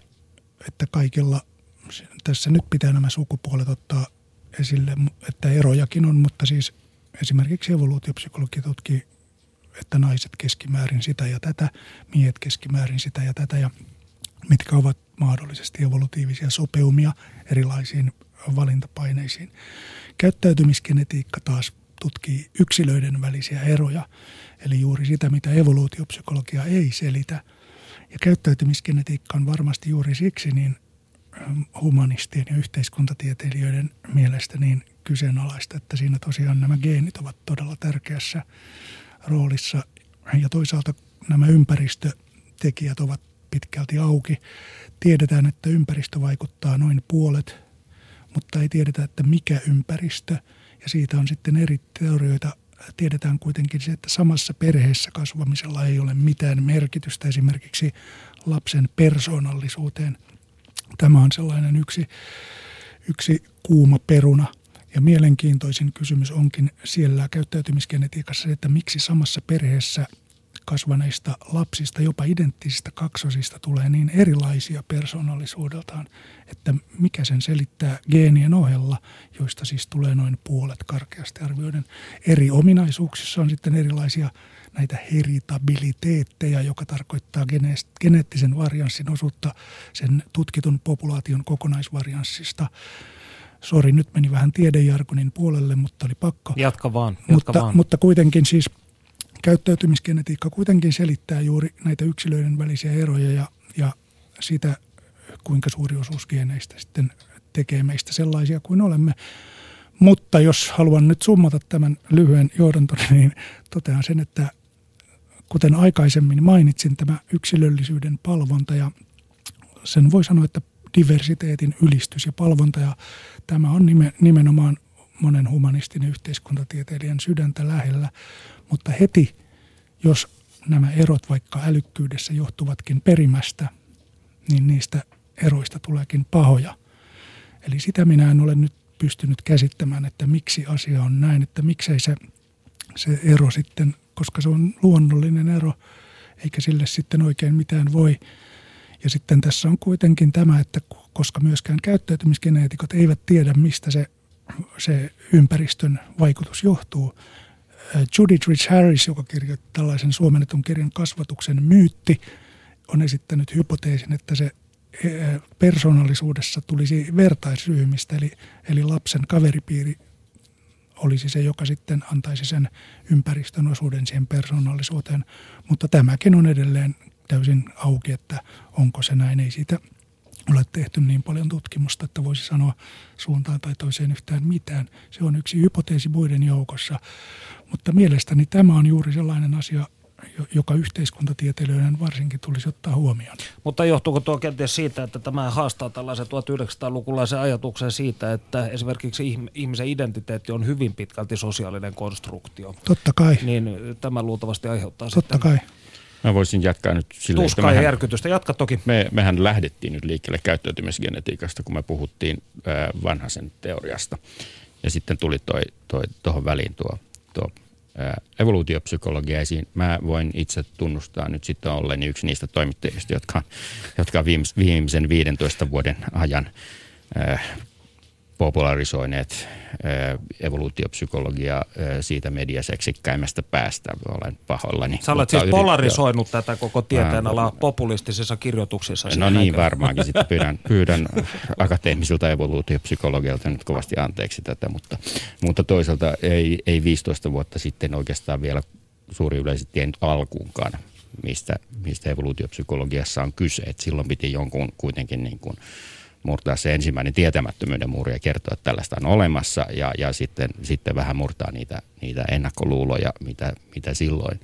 että kaikilla, tässä nyt pitää nämä sukupuolet ottaa esille, että erojakin on, mutta siis esimerkiksi evoluutiopsykologia tutkii, että naiset keskimäärin sitä ja tätä, miehet keskimäärin sitä ja tätä ja mitkä ovat mahdollisesti evolutiivisia sopeumia erilaisiin valintapaineisiin. Käyttäytymisgenetiikka taas tutkii yksilöiden välisiä eroja, eli juuri sitä, mitä evoluutiopsykologia ei selitä. Ja käyttäytymisgenetiikka on varmasti juuri siksi niin humanistien ja yhteiskuntatieteilijöiden mielestä niin kyseenalaista, että siinä tosiaan nämä geenit ovat todella tärkeässä roolissa. Ja toisaalta nämä ympäristötekijät ovat pitkälti auki. Tiedetään, että ympäristö vaikuttaa noin puolet, mutta ei tiedetä, että mikä ympäristö. Ja siitä on sitten eri teorioita. Tiedetään kuitenkin se, että samassa perheessä kasvamisella ei ole mitään merkitystä esimerkiksi lapsen persoonallisuuteen. Tämä on sellainen yksi, yksi kuuma peruna – ja mielenkiintoisin kysymys onkin siellä käyttäytymisgenetiikassa että miksi samassa perheessä kasvaneista lapsista, jopa identtisistä kaksosista tulee niin erilaisia persoonallisuudeltaan, että mikä sen selittää geenien ohella, joista siis tulee noin puolet karkeasti arvioiden. Eri ominaisuuksissa on sitten erilaisia näitä heritabiliteetteja, joka tarkoittaa geneettisen varianssin osuutta sen tutkitun populaation kokonaisvarianssista. Sori, nyt meni vähän tiedejargonin puolelle, mutta oli pakko. Jatka vaan. Jatka mutta, vaan. mutta kuitenkin siis käyttäytymisgenetiikka kuitenkin selittää juuri näitä yksilöiden välisiä eroja ja, ja sitä, kuinka suuri osuus geneistä sitten tekee meistä sellaisia kuin olemme. Mutta jos haluan nyt summata tämän lyhyen johdantoni, niin totean sen, että kuten aikaisemmin mainitsin, tämä yksilöllisyyden palvonta ja sen voi sanoa, että diversiteetin ylistys ja palvonta ja tämä on nimenomaan monen humanistinen yhteiskuntatieteilijän sydäntä lähellä, mutta heti jos nämä erot vaikka älykkyydessä johtuvatkin perimästä, niin niistä eroista tuleekin pahoja. Eli sitä minä en ole nyt pystynyt käsittämään, että miksi asia on näin, että miksei se, se ero sitten, koska se on luonnollinen ero, eikä sille sitten oikein mitään voi. Ja sitten tässä on kuitenkin tämä, että koska myöskään käyttäytymisgeneetikot eivät tiedä, mistä se, se ympäristön vaikutus johtuu. Judith Rich Harris, joka kirjoitti tällaisen suomennetun kirjan Kasvatuksen myytti, on esittänyt hypoteesin, että se persoonallisuudessa tulisi vertaisryhmistä, eli, eli lapsen kaveripiiri olisi se, joka sitten antaisi sen ympäristön osuuden siihen persoonallisuuteen. Mutta tämäkin on edelleen täysin auki, että onko se näin. Ei siitä ole tehty niin paljon tutkimusta, että voisi sanoa suuntaan tai toiseen yhtään mitään. Se on yksi hypoteesi muiden joukossa. Mutta mielestäni tämä on juuri sellainen asia, joka yhteiskuntatieteilijöiden varsinkin tulisi ottaa huomioon. Mutta johtuuko tuo kenties siitä, että tämä haastaa tällaisen 1900-lukulaisen ajatuksen siitä, että esimerkiksi ihmisen identiteetti on hyvin pitkälti sosiaalinen konstruktio? Totta kai. Niin tämä luultavasti aiheuttaa Totta sitten kai. Mä voisin jatkaa nyt silleen, tuskaa ja mehän, järkytystä. Jatka toki. me, mehän lähdettiin nyt liikkeelle käyttäytymisgenetiikasta, kun me puhuttiin ää, vanhaisen teoriasta. Ja sitten tuli toi, toi tuohon väliin tuo, tuo evoluutiopsykologia esiin. Mä voin itse tunnustaa nyt sitten olleeni yksi niistä toimittajista, jotka, jotka viimeisen 15 vuoden ajan popularisoineet äh, evoluutiopsykologiaa äh, siitä mediaseksikkäimmästä päästä. Olen pahoillani. Sä olet siis polarisoinut joo. tätä koko tieteenalaa Ää, populistisissa kirjoituksissa. No niin, varmaankin. Sitten pyydän, pyydän akateemisilta evoluutiopsykologialta nyt kovasti anteeksi tätä, mutta, mutta toisaalta ei, ei 15 vuotta sitten oikeastaan vielä suuri yleisö tiennyt alkuunkaan, mistä, mistä evoluutiopsykologiassa on kyse. Et silloin piti jonkun kuitenkin niin kuin murtaa se ensimmäinen tietämättömyyden muuri ja kertoa, että tällaista on olemassa ja, ja sitten, sitten vähän murtaa niitä, niitä ennakkoluuloja, mitä, mitä silloin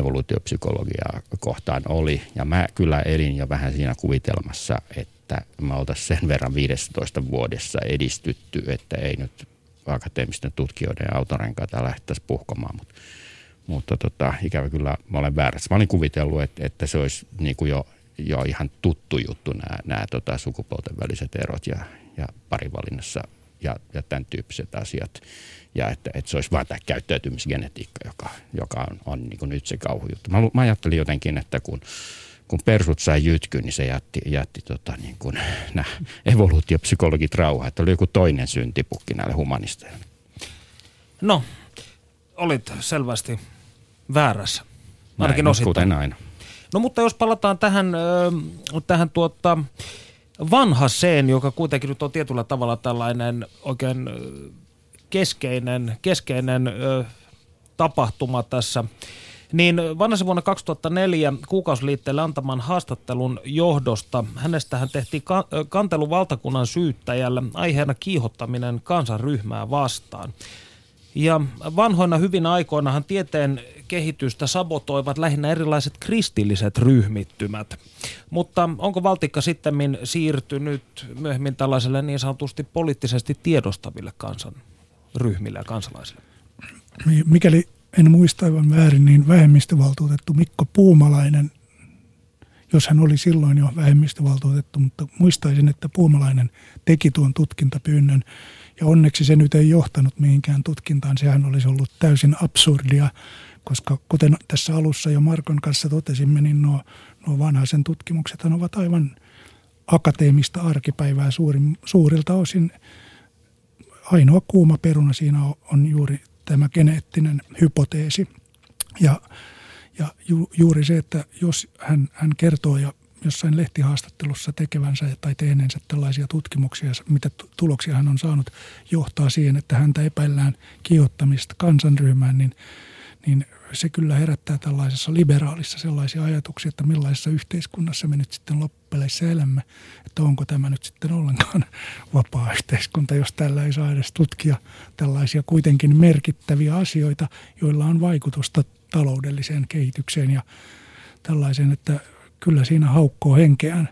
evoluutiopsykologiaa kohtaan oli. Ja mä kyllä elin jo vähän siinä kuvitelmassa, että me oltaisiin sen verran 15 vuodessa edistytty, että ei nyt akateemisten tutkijoiden autorenkaita lähdettäisi puhkomaan, mutta mutta tota, ikävä kyllä mä olen väärässä. Mä olin kuvitellut, että, että se olisi niin kuin jo, jo ihan tuttu juttu nämä, nämä tota, sukupuolten väliset erot ja, ja parivalinnassa ja, ja tämän tyyppiset asiat. Ja että, että se olisi vain tämä käyttäytymisgenetiikka, joka, joka on, on niin kuin nyt se kauhujuttu. Mä, mä ajattelin jotenkin, että kun kun persut sai jytky, niin se jätti, jätti tota, niin kuin, nämä evoluutiopsykologit rauhaa, että oli joku toinen syntipukki näille humanisteille. No, olit selvästi väärässä. Ainakin Näin, osittain. Kuten aina. No mutta jos palataan tähän, tähän tuota, vanhaseen, joka kuitenkin nyt on tietyllä tavalla tällainen oikein keskeinen, keskeinen tapahtuma tässä, niin vanhassa vuonna 2004 kuukausiliitteelle antaman haastattelun johdosta hänestähän tehtiin ka- kantelu valtakunnan syyttäjällä aiheena kiihottaminen kansanryhmää vastaan. Ja vanhoina hyvinä aikoinahan tieteen kehitystä sabotoivat lähinnä erilaiset kristilliset ryhmittymät. Mutta onko valtikka sitten siirtynyt myöhemmin tällaiselle niin sanotusti poliittisesti tiedostaville kansanryhmille ja kansalaisille? Mikäli en muista aivan väärin, niin vähemmistövaltuutettu Mikko Puumalainen, jos hän oli silloin jo vähemmistövaltuutettu, mutta muistaisin, että Puumalainen teki tuon tutkintapyynnön ja onneksi se nyt ei johtanut mihinkään tutkintaan. Sehän olisi ollut täysin absurdia, koska kuten tässä alussa jo Markon kanssa totesimme, niin nuo, nuo vanhaisen tutkimukset ovat aivan akateemista arkipäivää suurin, suurilta osin. Ainoa kuuma peruna siinä on, on juuri tämä geneettinen hypoteesi. Ja, ja ju, juuri se, että jos hän, hän kertoo ja jossain lehtihaastattelussa tekevänsä tai tehneensä tällaisia tutkimuksia, mitä tuloksia hän on saanut, johtaa siihen, että häntä epäillään kiihottamista kansanryhmään, niin, niin se kyllä herättää tällaisessa liberaalissa sellaisia ajatuksia, että millaisessa yhteiskunnassa me nyt sitten loppupeleissä elämme, että onko tämä nyt sitten ollenkaan vapaa yhteiskunta, jos tällä ei saa edes tutkia tällaisia kuitenkin merkittäviä asioita, joilla on vaikutusta taloudelliseen kehitykseen ja tällaiseen, että kyllä siinä haukkoo henkeään.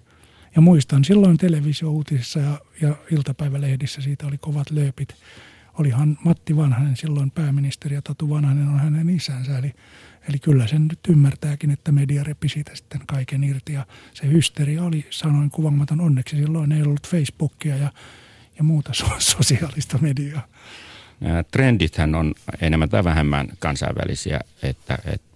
Ja muistan silloin televisiouutisissa ja, ja iltapäivälehdissä siitä oli kovat lööpit. Olihan Matti Vanhanen silloin pääministeri ja Tatu Vanhanen on hänen isänsä. Eli, eli kyllä sen nyt ymmärtääkin, että media repi siitä sitten kaiken irti. Ja se hysteria oli sanoin kuvamaton. Onneksi silloin ei ollut Facebookia ja, ja muuta sosiaalista mediaa. Trendithän on enemmän tai vähemmän kansainvälisiä, että, että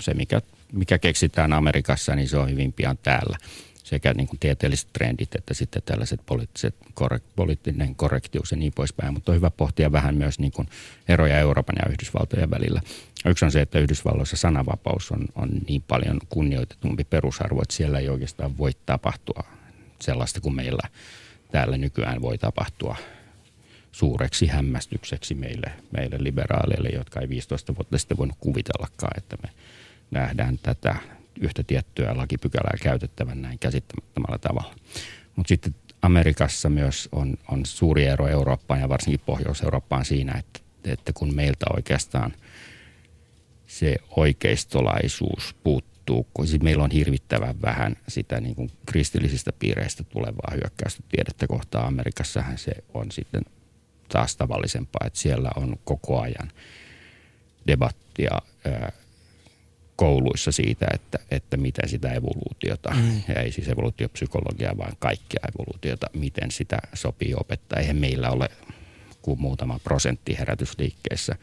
se mikä mikä keksitään Amerikassa, niin se on hyvin pian täällä. Sekä niin kuin tieteelliset trendit että sitten tällaiset poliittiset, korre, poliittinen korrektius ja niin poispäin. Mutta on hyvä pohtia vähän myös niin kuin eroja Euroopan ja Yhdysvaltojen välillä. Yksi on se, että Yhdysvalloissa sananvapaus on, on niin paljon kunnioitetumpi perusarvo, että siellä ei oikeastaan voi tapahtua sellaista kuin meillä täällä nykyään voi tapahtua suureksi hämmästykseksi meille, meille liberaaleille, jotka ei 15 vuotta sitten voinut kuvitellakaan, että me – nähdään tätä yhtä tiettyä lakipykälää käytettävän näin käsittämättömällä tavalla. Mutta sitten Amerikassa myös on, on suuri ero Eurooppaan ja varsinkin Pohjois-Eurooppaan siinä, että, että kun meiltä oikeastaan se oikeistolaisuus puuttuu, kun siis meillä on hirvittävän vähän sitä niin kuin kristillisistä piireistä tulevaa hyökkäystä tiedettä kohtaan. Amerikassahan se on sitten taas tavallisempaa, että siellä on koko ajan debattia kouluissa siitä, että, että miten sitä evoluutiota, mm. ei siis evoluutiopsykologiaa, vaan kaikkea evoluutiota, miten sitä sopii opettaa. Eihän meillä ole kuin muutama prosentti herätysliikkeessä,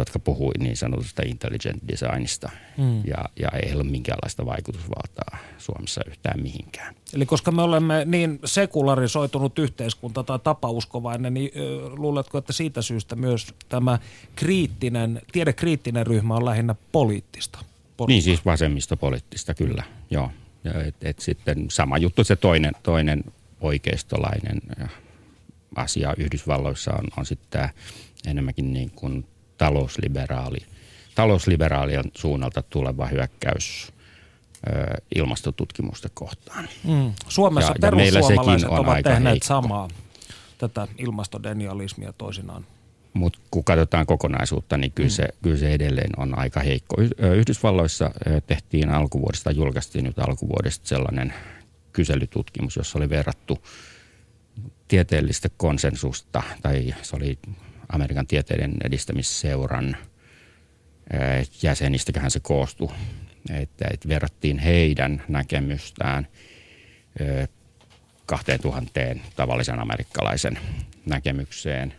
jotka puhui niin sanotusta intelligent designista, mm. ja, ja ei ole minkäänlaista vaikutusvaltaa Suomessa yhtään mihinkään. Eli koska me olemme niin sekularisoitunut yhteiskunta tai tapauskovainen, niin luuletko, että siitä syystä myös tämä kriittinen, tiedekriittinen ryhmä on lähinnä poliittista? Porukka. Niin siis vasemmista poliittista, kyllä, joo. Ja et, et sitten sama juttu, se toinen, toinen oikeistolainen asia Yhdysvalloissa on, on sitten tämä enemmänkin niin kuin talousliberaali, talousliberaalien suunnalta tuleva hyökkäys ilmastotutkimusta kohtaan. Mm. Suomessa ja, perussuomalaiset ja ovat tehneet heikko. samaa tätä ilmastodenialismia toisinaan. Mutta kun katsotaan kokonaisuutta, niin kyllä, mm. se, kyllä se edelleen on aika heikko. Yhdysvalloissa tehtiin alkuvuodesta, julkaistiin nyt alkuvuodesta sellainen kyselytutkimus, jossa oli verrattu tieteellistä konsensusta, tai se oli Amerikan tieteiden edistämisseuran jäsenistäköhän se koostui, että, että verrattiin heidän näkemystään 2000 tavallisen amerikkalaisen näkemykseen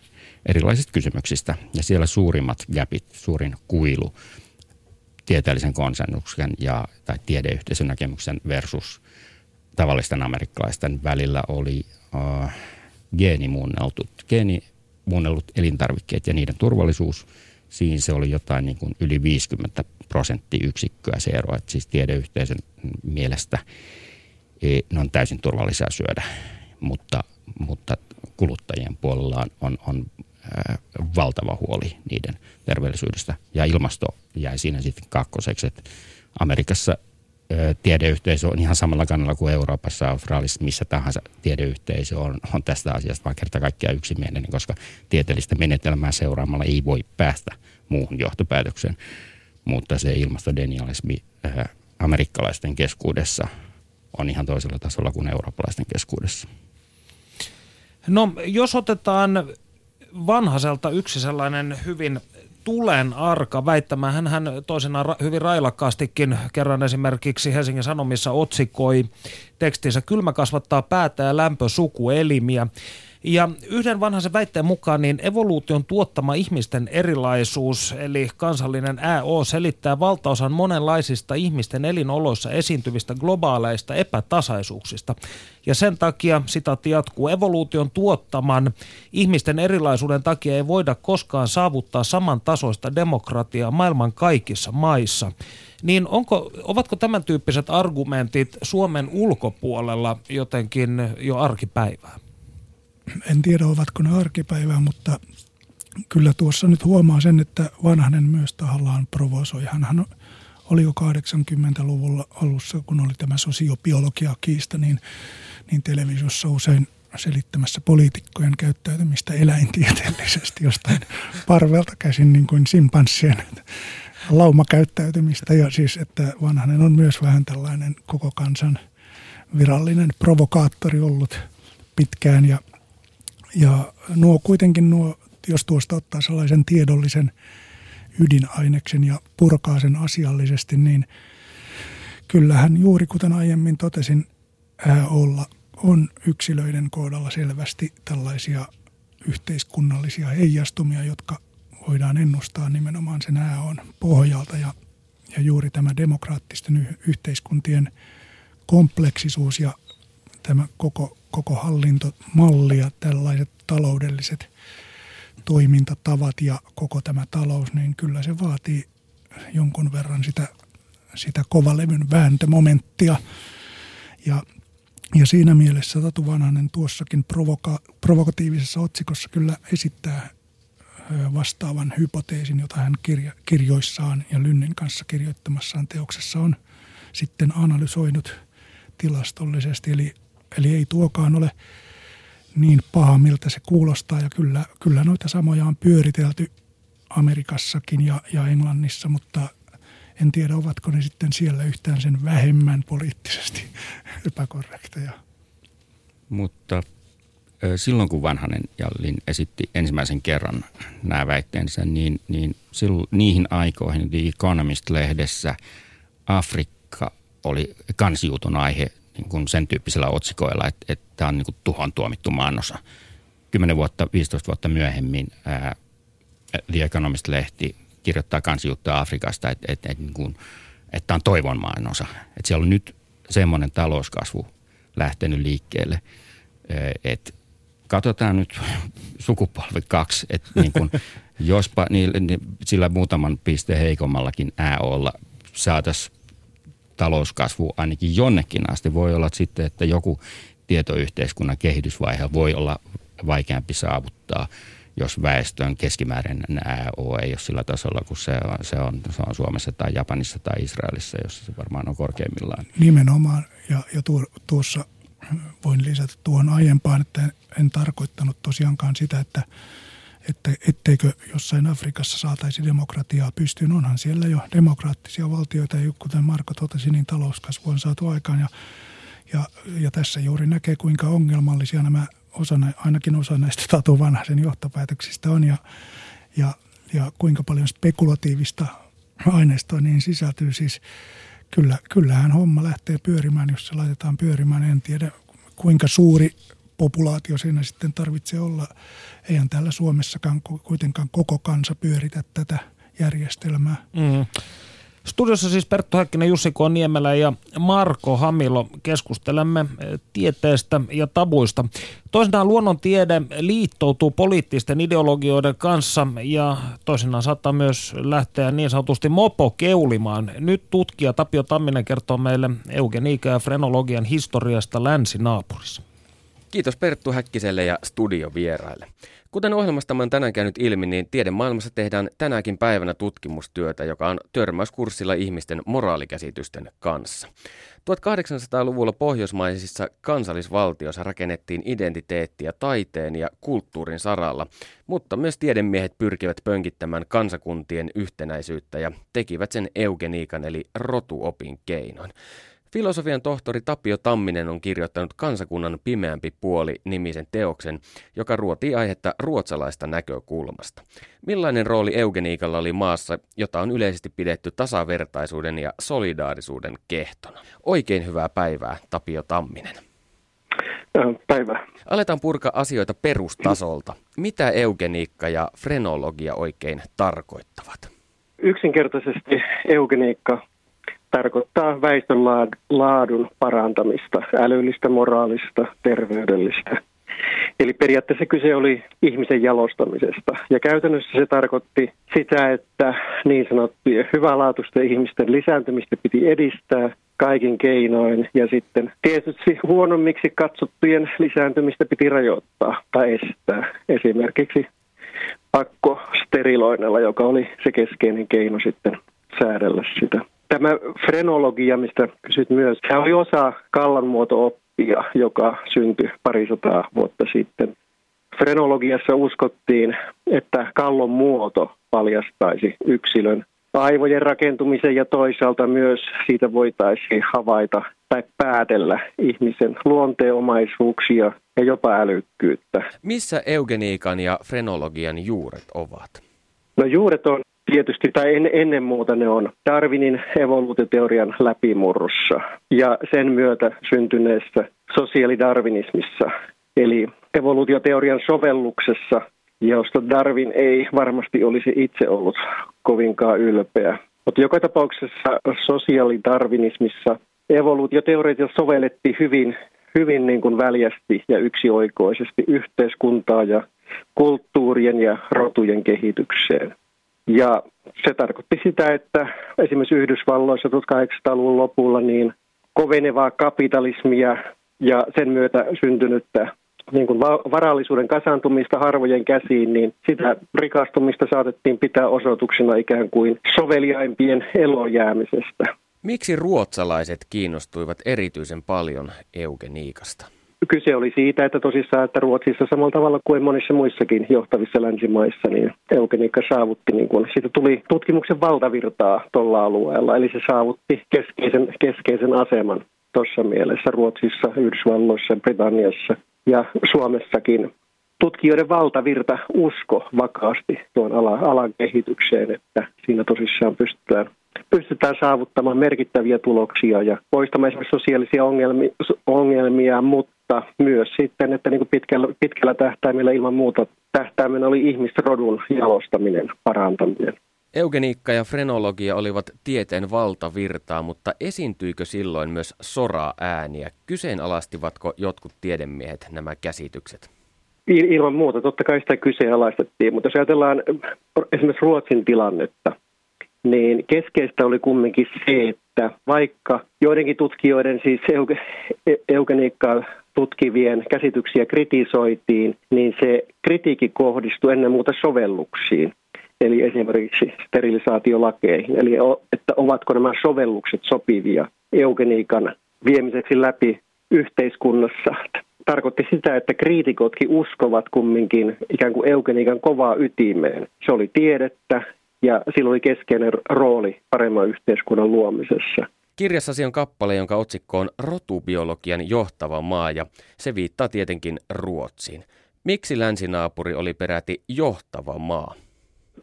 erilaisista kysymyksistä. Ja siellä suurimmat gapit, suurin kuilu tieteellisen konsensuksen ja, tai tiedeyhteisön näkemyksen versus tavallisten amerikkalaisten välillä oli uh, geenimuunneltut, geenimuunnellut elintarvikkeet ja niiden turvallisuus. Siinä se oli jotain niin kuin yli 50 prosenttiyksikköä se ero, että siis tiedeyhteisön mielestä e, ne on täysin turvallisia syödä, mutta, mutta kuluttajien puolella on, on, valtava huoli niiden terveellisyydestä. Ja ilmasto jäi siinä sitten kakkoseksi, että Amerikassa tiedeyhteisö on ihan samalla kannalla kuin Euroopassa, Australiassa, missä tahansa tiedeyhteisö on, on tästä asiasta vaan kerta kaikkiaan yksimielinen, koska tieteellistä menetelmää seuraamalla ei voi päästä muuhun johtopäätökseen. Mutta se ilmastodenialismi äh, amerikkalaisten keskuudessa on ihan toisella tasolla kuin eurooppalaisten keskuudessa. No jos otetaan vanhaselta yksi sellainen hyvin tulen arka väittämään. Hän toisenaan ra- hyvin railakkaastikin kerran esimerkiksi Helsingin Sanomissa otsikoi tekstinsä Kylmä kasvattaa päätä ja lämpö sukuelimiä. Ja yhden vanhan väitteen mukaan niin evoluution tuottama ihmisten erilaisuus, eli kansallinen AO, selittää valtaosan monenlaisista ihmisten elinoloissa esiintyvistä globaaleista epätasaisuuksista. Ja sen takia, sitaatti jatkuu, evoluution tuottaman ihmisten erilaisuuden takia ei voida koskaan saavuttaa samantasoista demokratiaa maailman kaikissa maissa. Niin onko, ovatko tämän tyyppiset argumentit Suomen ulkopuolella jotenkin jo arkipäivää? En tiedä ovatko ne arkipäivää, mutta kyllä tuossa nyt huomaa sen, että vanhanen myös tahallaan provosoi. Hän oli jo 80-luvulla alussa, kun oli tämä sosiobiologia kiista, niin, niin televisiossa usein selittämässä poliitikkojen käyttäytymistä eläintieteellisesti jostain parvelta käsin niin kuin simpanssien laumakäyttäytymistä. Ja siis, että vanhanen on myös vähän tällainen koko kansan virallinen provokaattori ollut pitkään ja ja nuo kuitenkin nuo, jos tuosta ottaa sellaisen tiedollisen ydinaineksen ja purkaa sen asiallisesti, niin kyllähän juuri kuten aiemmin totesin, olla on yksilöiden kohdalla selvästi tällaisia yhteiskunnallisia heijastumia, jotka voidaan ennustaa nimenomaan sen ääon pohjalta. Ja, ja juuri tämä demokraattisten yhteiskuntien kompleksisuus ja tämä koko, koko hallintomalli ja tällaiset taloudelliset toimintatavat ja koko tämä talous, niin kyllä se vaatii jonkun verran sitä, sitä kovalevyn vääntömomenttia. Ja, ja siinä mielessä Tatu Vanhanen tuossakin provoka, provokatiivisessa otsikossa kyllä esittää vastaavan hypoteesin, jota hän kirja, kirjoissaan ja Lynnin kanssa kirjoittamassaan teoksessa on sitten analysoinut tilastollisesti. Eli Eli ei tuokaan ole niin paha, miltä se kuulostaa. Ja kyllä, kyllä noita samoja on pyöritelty Amerikassakin ja, ja Englannissa, mutta en tiedä, ovatko ne sitten siellä yhtään sen vähemmän poliittisesti epäkorrekteja. Mutta silloin kun Vanhanen ja Lin esitti ensimmäisen kerran nämä väitteensä, niin, niin silloin, niihin aikoihin The Economist-lehdessä Afrikka oli kansiutun aihe niin kuin sen tyyppisellä otsikoilla, että, että tämä on niin kuin tuhon tuomittu maanosa. Kymmenen vuotta, 15 vuotta myöhemmin ää, The Economist-lehti kirjoittaa kansiutta Afrikasta, että, että, että, niin kuin, että tämä on toivon maanosa. Että siellä on nyt semmoinen talouskasvu lähtenyt liikkeelle, että katsotaan nyt sukupolvi kaksi, että niin kuin, jospa niin, niin, sillä muutaman pisteen heikommallakin ääolla saataisiin talouskasvu ainakin jonnekin asti. Voi olla sitten, että joku tietoyhteiskunnan kehitysvaihe voi olla vaikeampi saavuttaa, jos väestön keskimääräinen AO ei ole sillä tasolla, kun se on, se on, se on Suomessa tai Japanissa tai Israelissa, jossa se varmaan on korkeimmillaan. Nimenomaan, ja, ja tuo, tuossa voin lisätä tuohon aiempaan, että en, en tarkoittanut tosiaankaan sitä, että että etteikö jossain Afrikassa saataisi demokratiaa pystyyn. Onhan siellä jo demokraattisia valtioita ja kuten Marko totesi, niin talouskasvu on saatu aikaan ja, ja, ja tässä juuri näkee kuinka ongelmallisia nämä osa, ainakin osa näistä Tatu Vanhasen johtopäätöksistä on ja, ja, ja kuinka paljon spekulatiivista aineistoa niin sisältyy. Siis kyllä, kyllähän homma lähtee pyörimään, jos se laitetaan pyörimään. En tiedä kuinka suuri populaatio siinä sitten tarvitse olla. Eihän täällä Suomessakaan kuitenkaan koko kansa pyöritä tätä järjestelmää. Mm. Studiossa siis Perttu Häkkinen, Jussi K. Niemelä ja Marko Hamilo. Keskustelemme eh, tieteestä ja tabuista. Toisinaan luonnontiede liittoutuu poliittisten ideologioiden kanssa ja toisinaan saattaa myös lähteä niin sanotusti mopo keulimaan. Nyt tutkija Tapio Tamminen kertoo meille eugeniikan ja frenologian historiasta länsinaapurissa. Kiitos Perttu Häkkiselle ja studiovieraille. Kuten ohjelmasta on tänään käynyt ilmi, niin tiedemaailmassa tehdään tänäkin päivänä tutkimustyötä, joka on törmäyskurssilla ihmisten moraalikäsitysten kanssa. 1800-luvulla pohjoismaisissa kansallisvaltioissa rakennettiin identiteettiä taiteen ja kulttuurin saralla, mutta myös tiedemiehet pyrkivät pönkittämään kansakuntien yhtenäisyyttä ja tekivät sen eugeniikan eli rotuopin keinoin. Filosofian tohtori Tapio Tamminen on kirjoittanut Kansakunnan pimeämpi puoli nimisen teoksen, joka ruotii aihetta ruotsalaista näkökulmasta. Millainen rooli eugeniikalla oli maassa, jota on yleisesti pidetty tasavertaisuuden ja solidaarisuuden kehtona? Oikein hyvää päivää, Tapio Tamminen. Päivää. Aletaan purkaa asioita perustasolta. Mitä eugeniikka ja frenologia oikein tarkoittavat? Yksinkertaisesti eugeniikka tarkoittaa väestön laadun parantamista, älyllistä, moraalista, terveydellistä. Eli periaatteessa kyse oli ihmisen jalostamisesta. Ja käytännössä se tarkoitti sitä, että niin sanottujen hyvälaatuisten ihmisten lisääntymistä piti edistää kaikin keinoin. Ja sitten tietysti huonommiksi katsottujen lisääntymistä piti rajoittaa tai estää. Esimerkiksi pakko steriloinnilla, joka oli se keskeinen keino sitten säädellä sitä. Tämä frenologia, mistä kysyt myös, se oli osa kallanmuoto-oppia, joka syntyi parisataa vuotta sitten. Frenologiassa uskottiin, että kallon muoto paljastaisi yksilön aivojen rakentumisen ja toisaalta myös siitä voitaisiin havaita tai päätellä ihmisen luonteenomaisuuksia ja jopa älykkyyttä. Missä eugeniikan ja frenologian juuret ovat? No juuret on Tietysti, tai en, ennen muuta ne on Darwinin evoluutioteorian läpimurrossa ja sen myötä syntyneessä sosiaalidarwinismissa, eli evoluutioteorian sovelluksessa, josta Darwin ei varmasti olisi itse ollut kovinkaan ylpeä. Mutta joka tapauksessa sosiaalidarwinismissa evoluutioteoreita sovellettiin hyvin, hyvin niin kuin väljästi ja yksioikoisesti yhteiskuntaa ja kulttuurien ja rotujen kehitykseen. Ja se tarkoitti sitä, että esimerkiksi Yhdysvalloissa 1800-luvun lopulla niin kovenevaa kapitalismia ja sen myötä syntynyttä niin kuin varallisuuden kasantumista harvojen käsiin, niin sitä rikastumista saatettiin pitää osoituksena ikään kuin soveliaimpien elojäämisestä. Miksi ruotsalaiset kiinnostuivat erityisen paljon eugeniikasta? Kyse oli siitä, että tosissaan, että Ruotsissa samalla tavalla kuin monissa muissakin johtavissa länsimaissa, niin eugeniikka saavutti, niin kun, siitä tuli tutkimuksen valtavirtaa tuolla alueella, eli se saavutti keskeisen, keskeisen aseman tuossa mielessä Ruotsissa, Yhdysvalloissa, Britanniassa ja Suomessakin. Tutkijoiden valtavirta usko vakaasti tuon alan, alan kehitykseen, että siinä tosissaan pystytään pystytään saavuttamaan merkittäviä tuloksia ja poistamaan esimerkiksi sosiaalisia ongelmia, ongelmia mutta myös sitten, että niin kuin pitkällä, pitkällä tähtäimellä ilman muuta tähtäimenä oli ihmisrodun jalostaminen, parantaminen. Eugeniikka ja frenologia olivat tieteen valtavirtaa, mutta esiintyikö silloin myös soraa ääniä? Kyseenalaistivatko jotkut tiedemiehet nämä käsitykset? Ilman muuta, totta kai sitä kyseenalaistettiin, mutta jos ajatellaan esimerkiksi Ruotsin tilannetta – niin keskeistä oli kumminkin se, että vaikka joidenkin tutkijoiden siis eugeniikkaa tutkivien käsityksiä kritisoitiin, niin se kritiikki kohdistui ennen muuta sovelluksiin, eli esimerkiksi sterilisaatiolakeihin, eli että ovatko nämä sovellukset sopivia eugeniikan viemiseksi läpi yhteiskunnassa. Tarkoitti sitä, että kriitikotkin uskovat kumminkin ikään kuin eugeniikan kovaa ytimeen. Se oli tiedettä, ja sillä oli keskeinen rooli paremman yhteiskunnan luomisessa. Kirjassasi on kappale, jonka otsikko on Rotubiologian johtava maa ja se viittaa tietenkin Ruotsiin. Miksi länsinaapuri oli peräti johtava maa?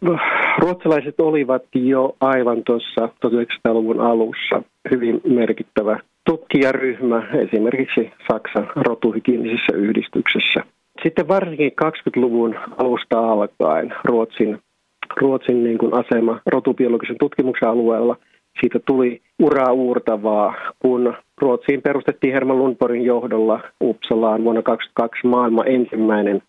No, ruotsalaiset olivat jo aivan tuossa 1900-luvun alussa hyvin merkittävä tutkijaryhmä esimerkiksi Saksan rotuhygienisessä yhdistyksessä. Sitten varsinkin 20-luvun alusta alkaen Ruotsin, Ruotsin niin kuin asema rotubiologisen tutkimuksen alueella siitä tuli uraa uurtavaa, kun Ruotsiin perustettiin Herman Lundborgin johdolla Uppsalaan vuonna 2022 maailman ensimmäinen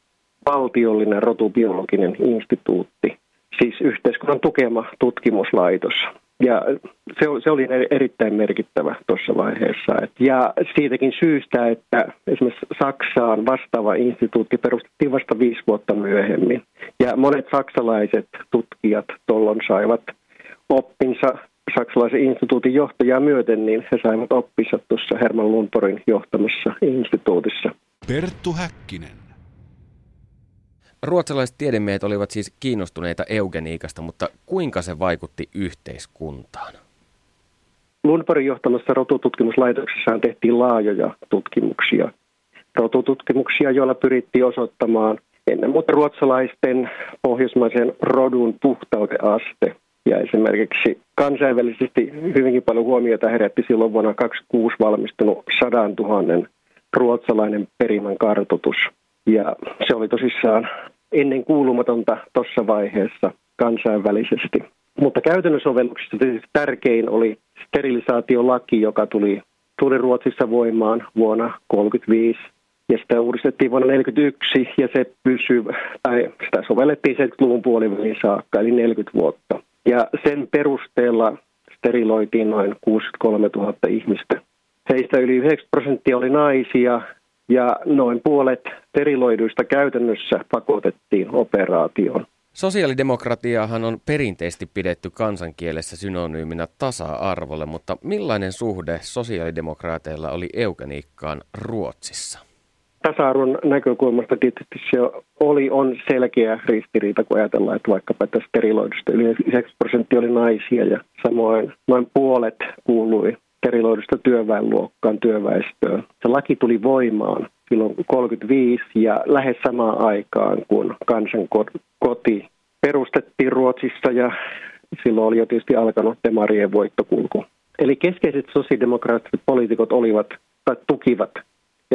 valtiollinen rotubiologinen instituutti, siis yhteiskunnan tukema tutkimuslaitos. Ja se, se oli erittäin merkittävä tuossa vaiheessa. Ja siitäkin syystä, että esimerkiksi Saksaan vastaava instituutti perustettiin vasta viisi vuotta myöhemmin. Ja monet saksalaiset tutkijat tuolloin saivat oppinsa saksalaisen instituutin johtajaa myöten, niin he saivat oppinsa tuossa Herman Lundborgin johtamassa instituutissa. Perttu Häkkinen. Ruotsalaiset tiedemiehet olivat siis kiinnostuneita eugeniikasta, mutta kuinka se vaikutti yhteiskuntaan? Lundborgin johtamassa rotututkimuslaitoksessa tehtiin laajoja tutkimuksia. Rotututkimuksia, joilla pyrittiin osoittamaan ennen muuta ruotsalaisten pohjoismaisen rodun puhtauteaste. Ja esimerkiksi kansainvälisesti hyvinkin paljon huomiota herätti silloin vuonna 2026 valmistunut 100 000 ruotsalainen perimän kartoitus. Ja se oli tosissaan ennen kuulumatonta tuossa vaiheessa kansainvälisesti. Mutta käytännön sovelluksista tärkein oli sterilisaatiolaki, joka tuli, tuli Ruotsissa voimaan vuonna 1935 ja sitä uudistettiin vuonna 1941 ja se pysyy, tai sitä sovellettiin 70-luvun puolivälin saakka, eli 40 vuotta. Ja sen perusteella steriloitiin noin 63 000 ihmistä. Heistä yli 90 prosenttia oli naisia ja noin puolet steriloiduista käytännössä pakotettiin operaatioon. Sosiaalidemokratiahan on perinteisesti pidetty kansankielessä synonyyminä tasa-arvolle, mutta millainen suhde sosiaalidemokraateilla oli eugeniikkaan Ruotsissa? Tasa-arvon näkökulmasta tietysti se oli, on selkeä ristiriita, kun ajatellaan, että vaikkapa tästä steriloidusta yli 90 prosenttia oli naisia ja samoin noin puolet kuului steriloidusta työväenluokkaan työväestöön. Se laki tuli voimaan silloin 35 ja lähes samaan aikaan, kun kansan koti perustettiin Ruotsissa ja silloin oli jo tietysti alkanut demarien voittokulku. Eli keskeiset sosiaalidemokraattiset poliitikot olivat tai tukivat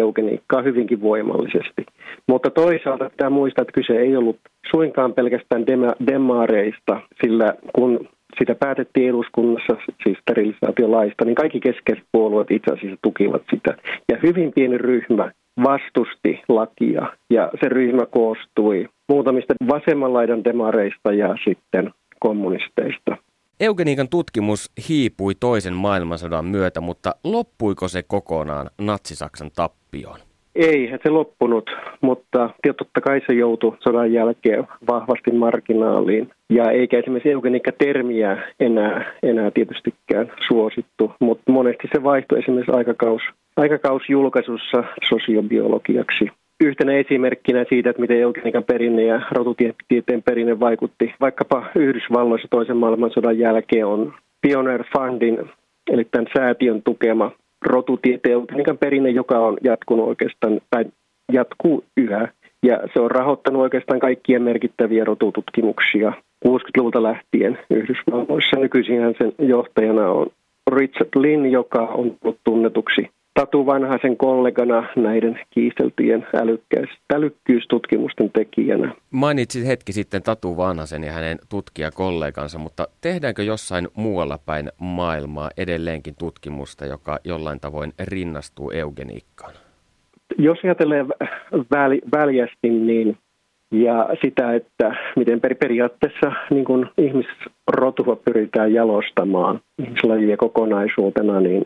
eugeniikkaa hyvinkin voimallisesti. Mutta toisaalta pitää muistaa, että kyse ei ollut suinkaan pelkästään demareista, sillä kun sitä päätettiin eduskunnassa, siis sterilisaatiolaista, niin kaikki keskeiset puolueet itse asiassa tukivat sitä. Ja hyvin pieni ryhmä vastusti lakia ja se ryhmä koostui muutamista vasemman laidan demareista ja sitten kommunisteista. Eugeniikan tutkimus hiipui toisen maailmansodan myötä, mutta loppuiko se kokonaan Natsi-Saksan tappioon? Ei se loppunut, mutta totta kai se joutui sodan jälkeen vahvasti marginaaliin. Ja eikä esimerkiksi eugeniikka-termiä enää, enää tietystikään suosittu, mutta monesti se vaihtui esimerkiksi aikakaus, aikakausjulkaisussa sosiobiologiaksi. Yhtenä esimerkkinä siitä, että miten eugeniikan perinne ja rotutieteen perinne vaikutti vaikkapa Yhdysvalloissa toisen maailmansodan jälkeen on Pioneer Fundin, eli tämän säätiön tukema rotutieteen eugeniikan perinne, joka on jatkunut oikeastaan, tai jatkuu yhä. Ja se on rahoittanut oikeastaan kaikkia merkittäviä rotututkimuksia 60-luvulta lähtien Yhdysvalloissa. Nykyisin sen johtajana on Richard Lynn, joka on tullut tunnetuksi Tatu Vanhaisen kollegana näiden kiisteltyjen älykkyystutkimusten tekijänä. Mainitsit hetki sitten Tatu Vanhasen ja hänen tutkijakollegansa, mutta tehdäänkö jossain muualla päin maailmaa edelleenkin tutkimusta, joka jollain tavoin rinnastuu eugeniikkaan? Jos ajatellaan väl, väljästi, niin ja sitä, että miten per, periaatteessa niin kun ihmisrotua pyritään jalostamaan ihmislajia kokonaisuutena, niin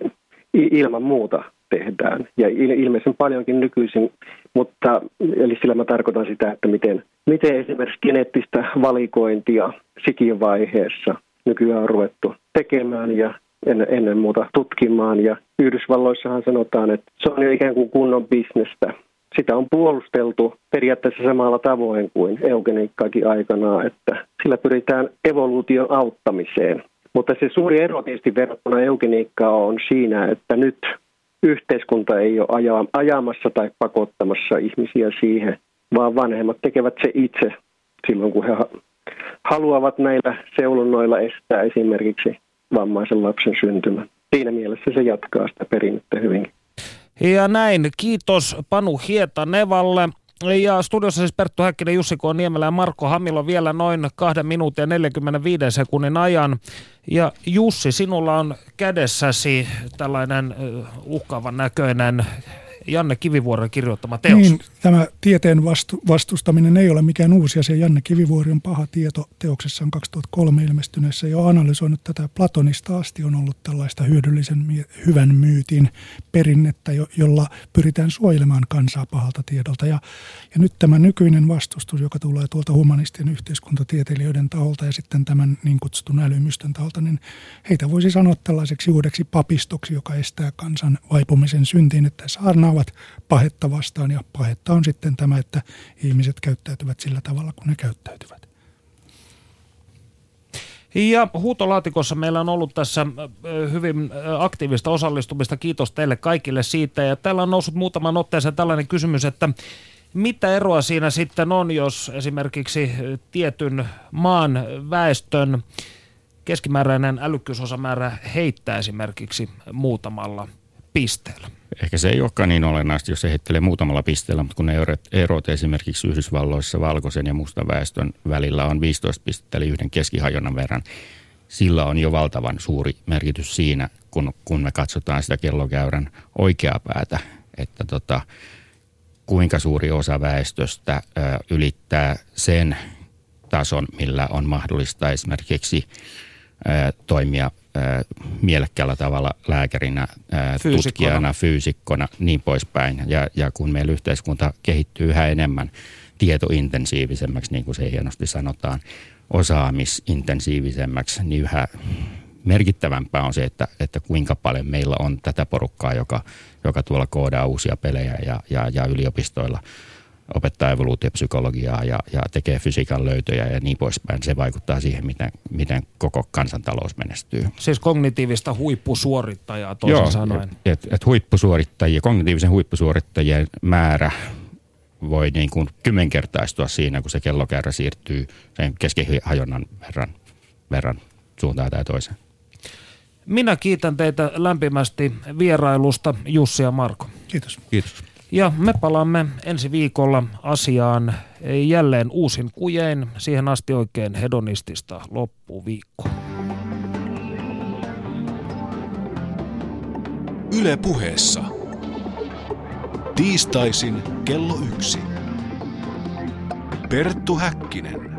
ilman muuta tehdään. Ja ilmeisen paljonkin nykyisin, mutta eli sillä mä tarkoitan sitä, että miten, miten esimerkiksi geneettistä valikointia sikivaiheessa nykyään on ruvettu tekemään ja ennen, muuta tutkimaan. Ja Yhdysvalloissahan sanotaan, että se on jo ikään kuin kunnon bisnestä. Sitä on puolusteltu periaatteessa samalla tavoin kuin eugeniikkaakin aikanaan, että sillä pyritään evoluution auttamiseen. Mutta se suuri ero tietysti verrattuna eugeniikkaan on siinä, että nyt yhteiskunta ei ole ajamassa tai pakottamassa ihmisiä siihen, vaan vanhemmat tekevät se itse silloin, kun he haluavat näillä seulonnoilla estää esimerkiksi vammaisen lapsen syntymän. siinä mielessä se jatkaa sitä perinnettä hyvinkin. Ja näin, kiitos Panu Hietanevalle. Ja studiossa siis Perttu Häkkinen, Jussi K. Niemelä ja Marko Hamilo vielä noin 2 minuutin ja 45 sekunnin ajan. Ja Jussi, sinulla on kädessäsi tällainen uhkaavan näköinen Janne Kivivuoren kirjoittama teos. Niin, tämä tieteen vastu, vastustaminen ei ole mikään uusi asia. Janne Kivivuori on paha tieto teoksessaan 2003 ilmestyneessä jo analysoinut tätä Platonista asti. On ollut tällaista hyödyllisen hyvän myytin perinnettä, jo, jolla pyritään suojelemaan kansaa pahalta tiedolta. Ja, ja nyt tämä nykyinen vastustus, joka tulee tuolta humanistien yhteiskuntatieteilijöiden taholta ja sitten tämän niin kutsutun älymystön taholta, niin heitä voisi sanoa tällaiseksi uudeksi papistoksi, joka estää kansan vaipumisen syntiin, että saarnaa ovat pahetta vastaan ja pahetta on sitten tämä, että ihmiset käyttäytyvät sillä tavalla, kun ne käyttäytyvät. Ja huutolaatikossa meillä on ollut tässä hyvin aktiivista osallistumista. Kiitos teille kaikille siitä. Ja täällä on noussut muutaman otteeseen tällainen kysymys, että mitä eroa siinä sitten on, jos esimerkiksi tietyn maan väestön keskimääräinen älykkyysosamäärä heittää esimerkiksi muutamalla pisteellä? Ehkä se ei olekaan niin olennaista, jos se heittelee muutamalla pisteellä, mutta kun ne erot esimerkiksi Yhdysvalloissa valkoisen ja mustan väestön välillä on 15 pistettä, eli yhden keskihajonnan verran, sillä on jo valtavan suuri merkitys siinä, kun, kun me katsotaan sitä kellokäyrän oikeaa päätä, että tota, kuinka suuri osa väestöstä ö, ylittää sen tason, millä on mahdollista esimerkiksi ö, toimia mielekkäällä tavalla lääkärinä, Fyysikkona. tutkijana, fyysikkona, niin poispäin. Ja, ja kun meillä yhteiskunta kehittyy yhä enemmän tietointensiivisemmäksi, niin kuin se hienosti sanotaan, osaamisintensiivisemmäksi, niin yhä merkittävämpää on se, että, että kuinka paljon meillä on tätä porukkaa, joka, joka tuolla koodaa uusia pelejä ja, ja, ja yliopistoilla – opettaa evoluutiopsykologiaa ja, ja tekee fysiikan löytöjä ja niin poispäin. Se vaikuttaa siihen, miten, miten koko kansantalous menestyy. Siis kognitiivista huippusuorittajaa toisin Joo, sanoen. Et, et huippusuorittajia, kognitiivisen huippusuorittajien määrä voi niin kuin kymmenkertaistua siinä, kun se kellokäärä siirtyy sen keskihajonnan verran, verran suuntaan tai toiseen. Minä kiitän teitä lämpimästi vierailusta, Jussi ja Marko. Kiitos. Kiitos. Ja me palaamme ensi viikolla asiaan jälleen uusin kujein. Siihen asti oikein hedonistista loppuviikkoa. Yle puheessa. Tiistaisin kello yksi. Perttu Häkkinen.